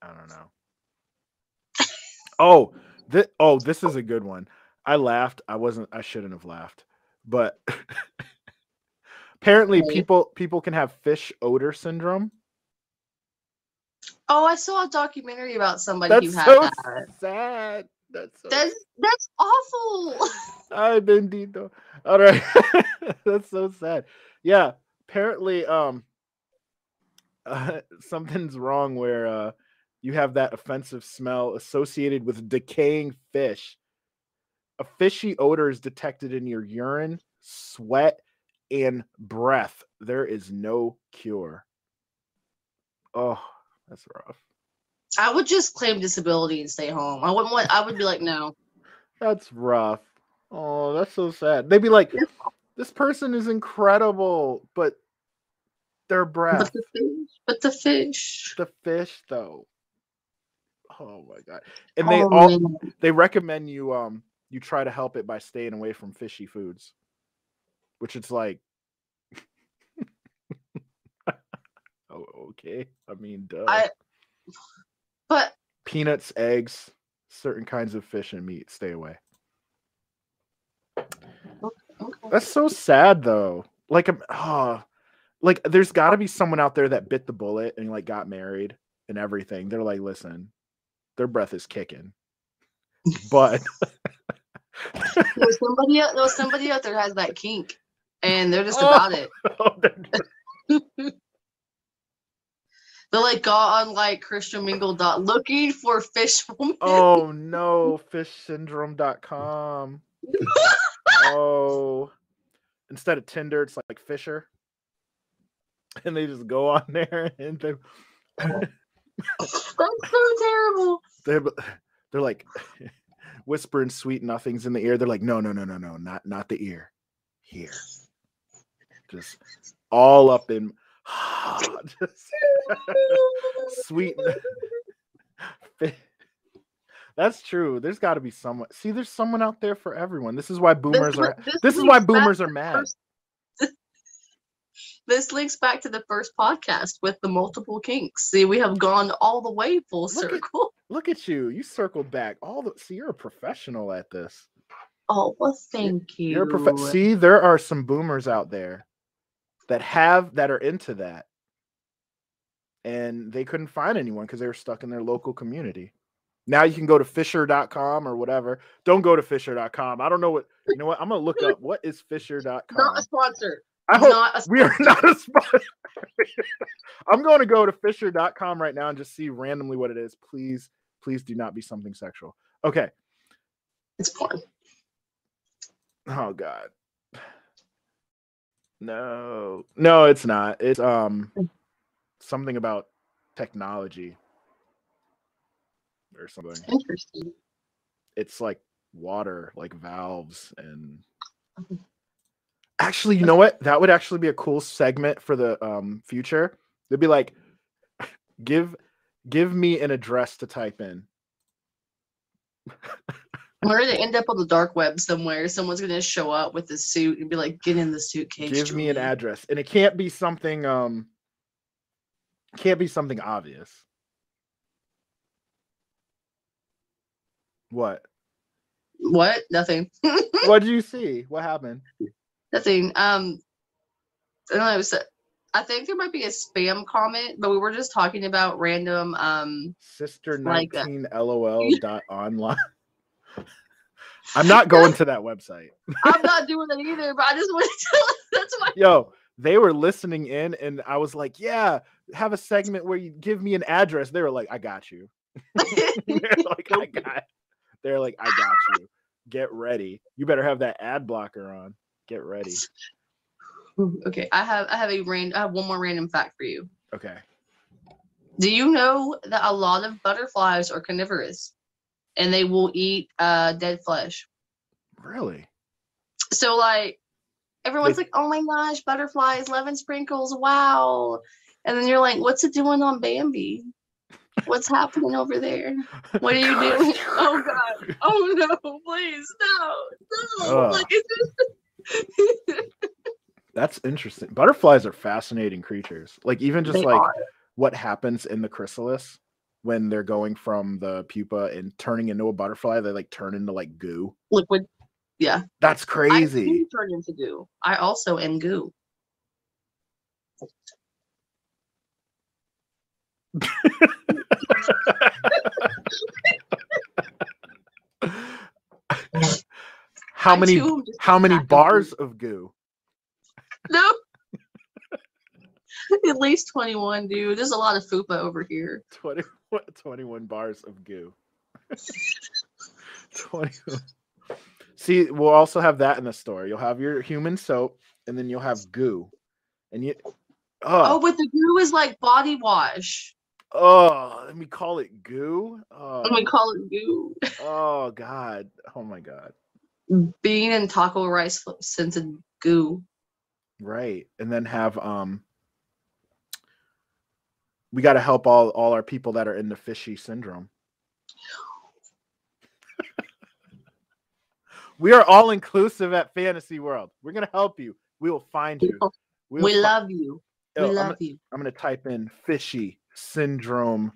I don't know. Oh, this oh, this is a good one. I laughed. I wasn't I shouldn't have laughed. But apparently people people can have fish odor syndrome. Oh, I saw a documentary about somebody That's who had so that. sad. That's so That's that's awful. Ay, bendito. All right. That's so sad. Yeah. Apparently, um, uh, something's wrong where uh, you have that offensive smell associated with decaying fish. A fishy odor is detected in your urine, sweat, and breath. There is no cure. Oh, that's rough. I would just claim disability and stay home. I wouldn't want. I would be like, no. That's rough. Oh, that's so sad. They'd be like, this person is incredible, but their breath, But the fish. But the fish. the fish, though. Oh my god! And they Oh, all man. they recommend you um you try to help it by staying away from fishy foods, which it's like. oh, okay. I mean, duh. I. But Peanuts, eggs, certain kinds of fish and meat. Stay away. okay. That's so sad though. Like um, oh, like there's got to be someone out there that bit the bullet and like got married and everything. They're like, listen, their breath is kicking, but there was somebody. out- There somebody out there has that kink, and they're just Oh. about it. Oh, they're- They like got on like Christian Mingle dot looking for fish woman. oh no, fishsyndrome.com. oh, instead of Tinder, it's like Fisher, and they just go on there and they That's so terrible. they're they're like whispering sweet nothings in the ear. They're like, no, no, no, no, no, not not the ear, here, just all up in, just sweet. That's true. There's got to be someone. See, there's someone out there for everyone. This is why boomers li- are. This is why boomers are mad. first- This links back to the first podcast with the multiple kinks. See, we have gone all the way full Look at- circle. Look at you. You circled back. All the see, you're a professional at this. Oh well, thank you. You're a prof- see, there are some boomers out there that have that are into that. And they couldn't find anyone because they were stuck in their local community. Now you can go to fisher.com or whatever. Don't go to fisher.com. I don't know what you know what I'm gonna look up what is fisher.com. Not a sponsor. I hope Not a we are not a sponsor. I'm going to go to fisher.com right now and just see randomly what it is. Please, please do not be something sexual. Okay. It's porn. Oh god. No. No, it's not. It's um something about technology or something. Interesting. It's like water, like valves and Mhm. Actually, you know what? That would actually be a cool segment for the um future. They'd be like give give me an address to type in. We're gonna end up on the dark web somewhere. Someone's gonna show up with a suit and be like, "Get in the suitcase." give me an address and it can't be something um can't be something obvious what What? Nothing. what did you see what happened Nothing. Um, I don't know. So I think there might be a spam comment, but we were just talking about random. Um, sister Like 19 lol dot online i'm not going to that website I'm not doing that either, but I just want to tell. That's why. yo they were listening in and i was like yeah have a segment where you give me an address they were like i got you they're like i got they're like i got you get ready you better have that ad blocker on get ready okay, I have I have a random. I have one more random fact for you. okay Do you know that a lot of butterflies are carnivorous, and they will eat uh, dead flesh? really So like, everyone's They- like, "Oh my gosh, butterflies, lemon sprinkles, wow!" And then you're like, "What's it doing on Bambi? What's happening over there? What are you doing? Oh god! Oh no! Please no! No! Ugh. Like it's just That's interesting. Butterflies are fascinating creatures. Like even just They like are. what happens in the chrysalis when they're going from the pupa and turning into a butterfly, they like turn into like goo. liquid. Yeah, That's I crazy. do turn into goo. I also am goo. how I many too how many bars of goo? No. At least 21, dude. There's a lot of fupa over here. 20, 21 bars of goo. 21. See, we'll also have that in the store. You'll have your human soap, and then you'll have goo. And you, Oh, oh, but the goo is like body wash. oh, let me call it goo. Oh, And we call it goo. oh, God. Oh, my God. Bean and taco rice scented goo. Right. And then have, um, we got to help all all our people that are in the fishy syndrome. we are all inclusive at Fantasy World. We're gonna help you. We will find you. We, fi- love you. Yo, we I'm love gonna- you. I'm gonna type in fishy syndrome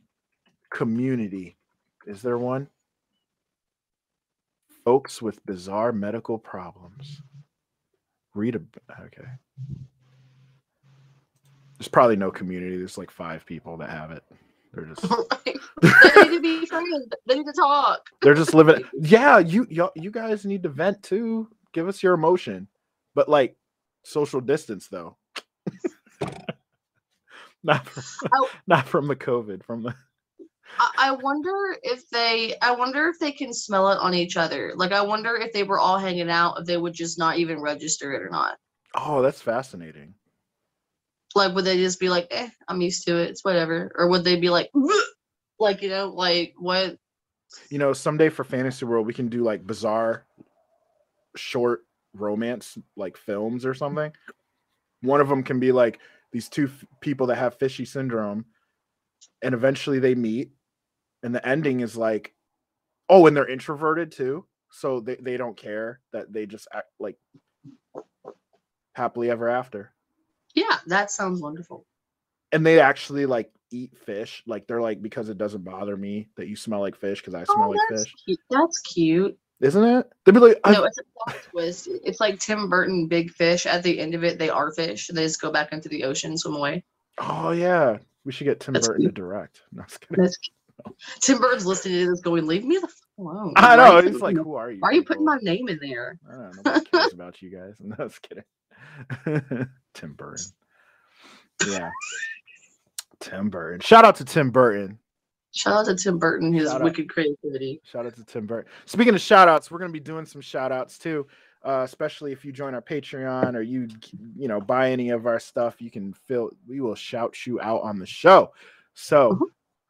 community. Is there one? Folks with bizarre medical problems. Read a okay. There's probably no community. There's like five people that have it. They're just they need to be friends. They need to talk. they're just living. Yeah, you y'all, you guys need to vent too. Give us your emotion, but like social distance though. not from, Oh. not from the COVID. From the I, I wonder if they I wonder if they can smell it on each other. Like I wonder if they were all hanging out, if they would just not even register it or not. oh, that's fascinating. Like would they just be like, eh, I'm used to it, it's whatever. Or would they be like like you know, like what You know, someday for Fantasy World we can do like bizarre, short romance like films or something. One of them can be like these two f- people that have fishy syndrome, and eventually they meet, and the ending is like, oh, and they're introverted too, so they they don't care that they just act like happily ever after, yeah, that sounds wonderful. and they actually like eat fish, like they're like because it doesn't bother me that you smell like fish because I smell Oh, like fish, cute. That's cute. isn't it? They'd be like, No, it's a plot twist. It's like Tim Burton, big fish. At the end of it, they are fish. They just go back into the ocean, swim away. Oh yeah, we should get Tim That's Burton to direct. No, I'm just kidding. That's Tim Burton's listening to this, going, "Leave me the fuck alone." I know. It's like, who are you? Why are you putting my name in there? I don't know. Nobody cares about you guys. No, I was kidding. Tim Burton. Yeah. Tim Burton. Shout out to Tim Burton. Shout out to Tim Burton, his Shout out. wicked creativity. Shout out to Tim Burton. Speaking of shout outs, we're going to be doing some shout outs too. Uh, especially if you join our Patreon or you, you know, buy any of our stuff, you can feel we will shout you out on the show. So, Mhm.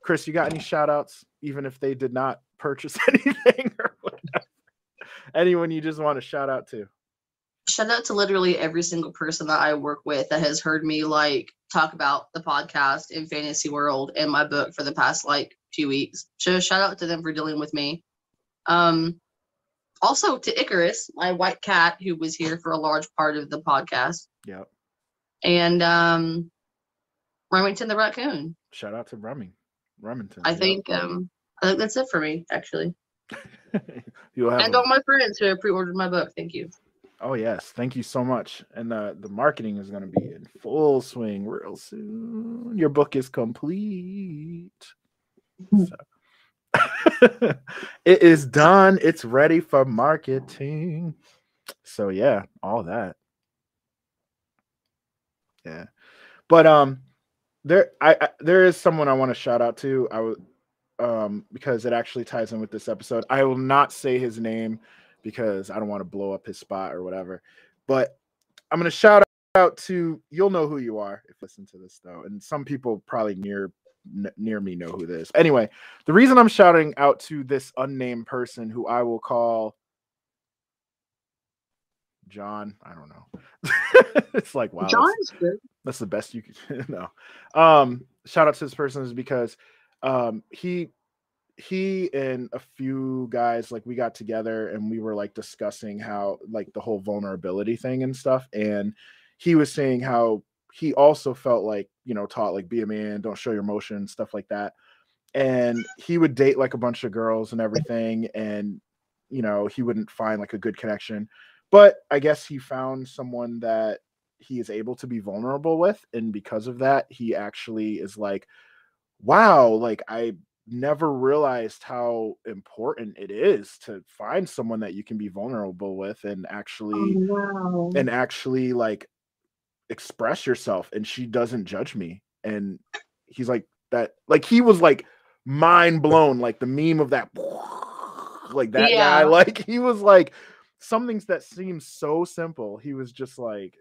Chris, you got any shout outs, even if they did not purchase anything or whatever? Anyone you just want to shout out to? Shout out to literally every single person that I work with that has heard me like talk about the podcast in Fantasy World and my book for the past like few weeks. So shout out to them for dealing with me. Um, also to Icarus, my white cat, who was here for a large part of the podcast, Yep. and um, Remington the raccoon. Shout out to Rumming. Remington. I yep. think um, I think that's it for me actually, You'll have and a- all my friends who have pre-ordered my book. Thank you. Oh yes, thank you so much. And the the marketing is going to be in full swing real soon. Your book is complete. So- it is done. It's ready for marketing. So yeah, all that. Yeah. But um there I, I there is someone I want to shout out to. I um because it actually ties in with this episode. I will not say his name because I don't want to blow up his spot or whatever. But I'm gonna shout out to you'll know who you are if you listen to this though, and some people probably near n- near me know who this. Anyway, the reason I'm shouting out to this unnamed person who I will call John, I don't know. it's like wow, that's- good. that's the best you could no um shout out to this person is because um he he and a few guys like we got together and we were like discussing how like the whole vulnerability thing and stuff and he was saying how he also felt like you know taught like be a man don't show your emotion stuff like that and he would date like a bunch of girls and everything and you know he wouldn't find like a good connection but i guess he found someone that he is able to be vulnerable with and because of that he actually is like wow like i never realized how important it is to find someone that you can be vulnerable with and actually oh, wow. and actually like express yourself and she doesn't judge me and he's like that like he was like mind blown like the meme of that like that Yeah. guy like he was like some things that seem so simple he was just like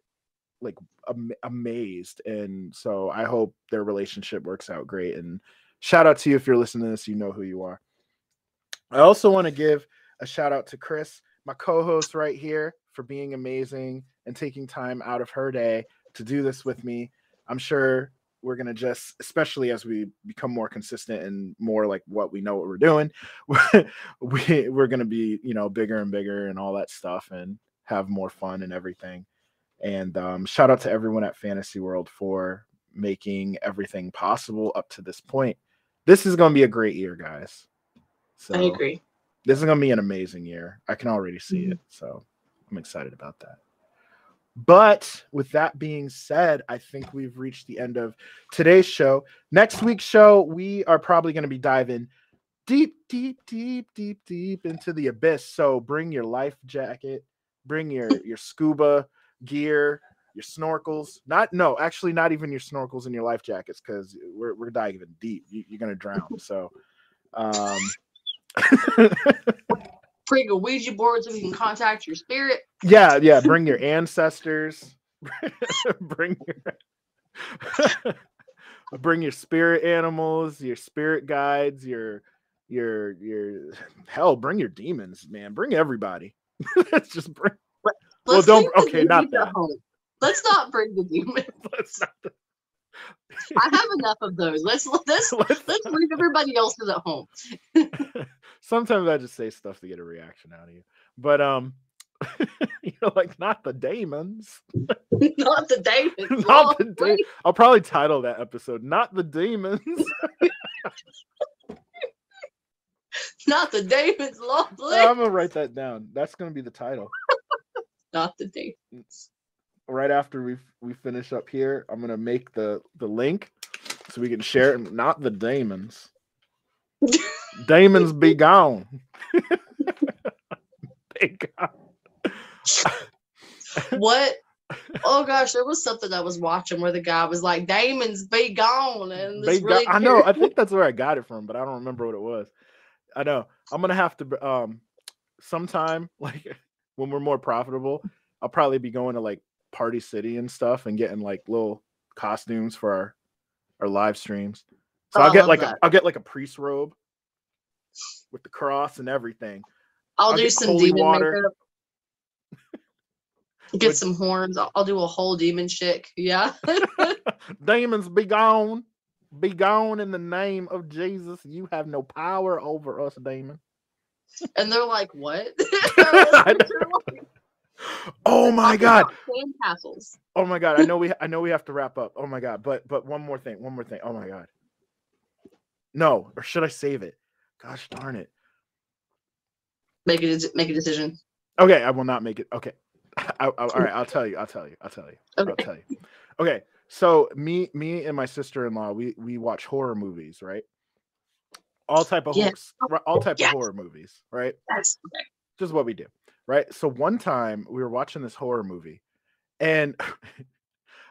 like am- amazed and so i hope their relationship works out great and shout out to you if you're listening to this you know who you are. I also want to give a shout out to chris my co-host right here for being amazing and taking time out of her day to do this with me. I'm sure we're going to just especially as we become more consistent and more like what we know what we're doing we, we're going to be you know bigger and bigger and all that stuff and have more fun and everything. And um, shout out to everyone at fantasy world for making everything possible up to this point. This is going to be a great year guys. So I agree. this is going to be an amazing year. I can already see Mhm. it so i'm excited about that but with that being said, I think we've reached the end of today's show. Next week's show, we are probably going to be diving deep, deep, deep, deep, deep into the abyss. So bring your life jacket, bring your your scuba gear, your snorkels. Not no, actually, not even your snorkels and your life jackets because we're we're diving deep. You, you're gonna drown. So, um, Bring a Ouija board so we can contact your spirit. yeah, yeah. Bring your ancestors. bring your bring your spirit animals, your spirit guides, your your your hell. Bring your demons, man. Bring everybody. Let's just bring. Well, Let's don't- okay, not that. home. Let's not bring the demons. Let's not. I have enough of those. Let's let's let's let's leave everybody else's at home. Sometimes I just say stuff to get a reaction out of you, but um, you know, like not the demons. not the demons. not the Lord, de- I'll probably title that episode "Not the Demons." Not the demons. Lord, I'm gonna write that down. That's gonna be the title. not the demons. Right after we we finish up here, I'm gonna make the the link so we can share it. Not the demons. Demons be gone. be gone. What? Oh gosh, there was something I was watching where the guy was like, "Demons be gone," and this Be go- really I know. I think that's where I got it from, but I don't remember what it was. I know. I'm gonna have to um sometime like when we're more profitable, I'll probably be going to like Party City and stuff and getting like little costumes for our our live streams. So Oh, I'll get like a. I'll get like a priest robe with the cross and everything. I'll, I'll do some demon water. makeup. Get With- some horns. I'll, I'll do a whole demon chick. Yeah. Demons be gone. Be gone in the name of Jesus. You have no power over us, demon. and they're like, "What?" Oh my god. Oh my god, I know we I know we have to wrap up. Oh my god, but but one more thing, one more thing. Oh my god. No, or should I save it? Gosh darn it. Make a make a decision. Okay, I will not make it. Okay. I, I, all right, I'll tell you. I'll tell you. I'll tell you. I'll Okay. tell you. Okay. So me me and my sister-in-law, we we watch horror movies, right? All type of Yeah. horror, all type Yes. of horror movies, right? That's okay. just what we do, right? So one time we were watching this horror movie, and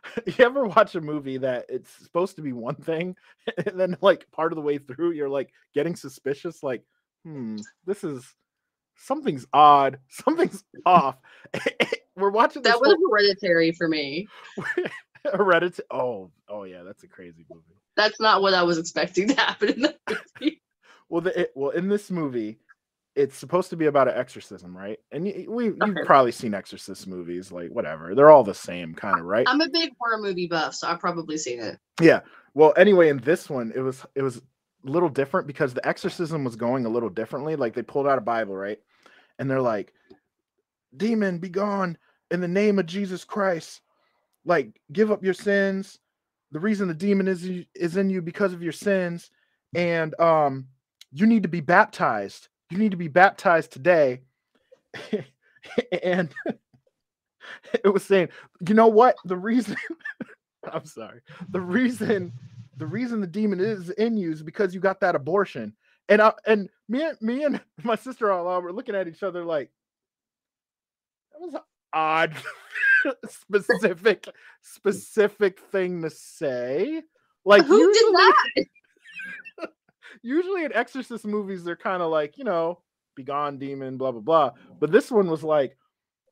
you ever watch a movie that it's supposed to be one thing, and then like part of the way through, you're like getting suspicious, like, hmm, this is something's odd, something's off. we're watching this That was hereditary for me. Hereditary. Oh, oh yeah, that's a crazy movie. That's not what I was expecting to happen in the movie. Well, the, it, well, in this movie, it's supposed to be about an exorcism, right? And y- we you've probably seen exorcist movies, like whatever. They're all the same, kind of, right? I'm a big horror movie buff, so I've probably seen it. Yeah. Well, anyway, in this one, it was it was a little different because the exorcism was going a little differently. Like they pulled out a Bible, right? And they're like, "Demon, be gone in the name of Jesus Christ. Like, give up your sins. The reason the demon is is in you because of your sins, and um, you need to be baptized. You need to be baptized today." and it was saying, you know what? The reason I'm sorry. The reason the reason the demon is in you is because you got that abortion. And I and me and me and my sister-in-law were looking at each other like that was an odd specific specific thing to say. Like Who did that? Usually in exorcist movies they're kind of like you know begone demon blah blah blah. But this one was like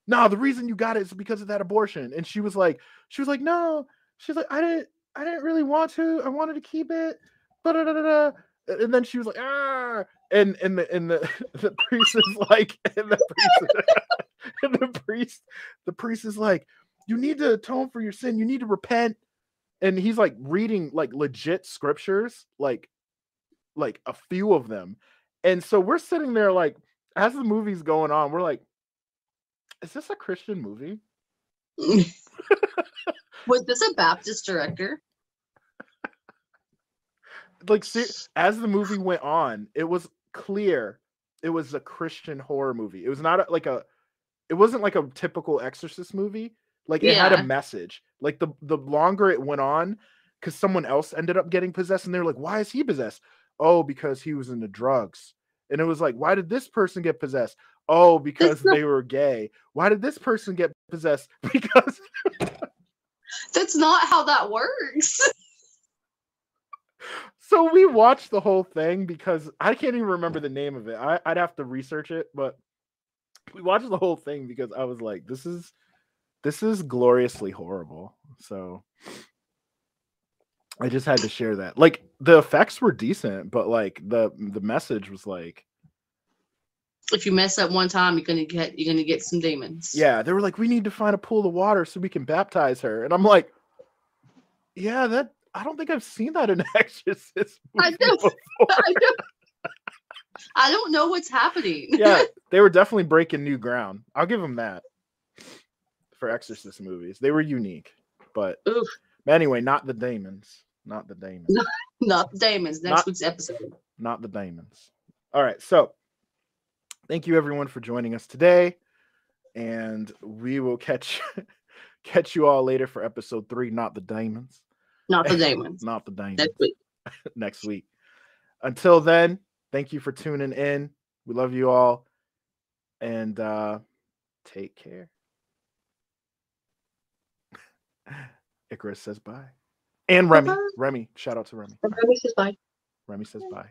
no the reason you got it is because of that abortion. And she was like she was like no. She's like i didn't i didn't really want to i wanted to keep it. Da, da, da, da, da." and then she was like ah! And and the and the the priest is like and the priest and the priest the priest is like you need to atone for your sin. You need to repent. And he's like reading like legit scriptures like like a few of them and so we're sitting there like as the movie's going on we're like is this a christian movie? Was this a Baptist director? like ser- as the movie went on it was clear it was a christian horror movie. It was not a, like a it wasn't like a typical exorcist movie like it had a message. Like the the longer it went on because someone else ended up getting possessed and they're like why is he possessed oh because he was into drugs and it was like why did this person get possessed oh because they were gay why did this person get possessed because That's not how that works. so we watched the whole thing because I can't even remember the name of it. I, I'd have to research it, but we watched the whole thing because I was like, this is this is gloriously horrible. So I just had to share that. Like the effects were decent, but like the the message was like, if you mess up one time, you're gonna get you're gonna get some demons. yeah, they were like, we need to find a pool of water so we can baptize her. And I'm like, yeah, that I don't think I've seen that in Exorcist. I before. I don't, I don't know what's happening. yeah, they were definitely breaking new ground. I'll give them that for Exorcist movies. They were unique, but Oof. anyway, not the demons. Not the demons. Not the demons. Next Not- week's episode. Not the demons. All right, so thank you everyone for joining us today, and we will catch catch you all later for episode three. Not the demons. Not the demons. Not the demons. Next week. next week. Until then, thank you for tuning in. We love you all. And uh take care. Icarus says bye. And Remy. Bye-bye. Remy. Shout out to Remy. Remy says bye. Remy says bye.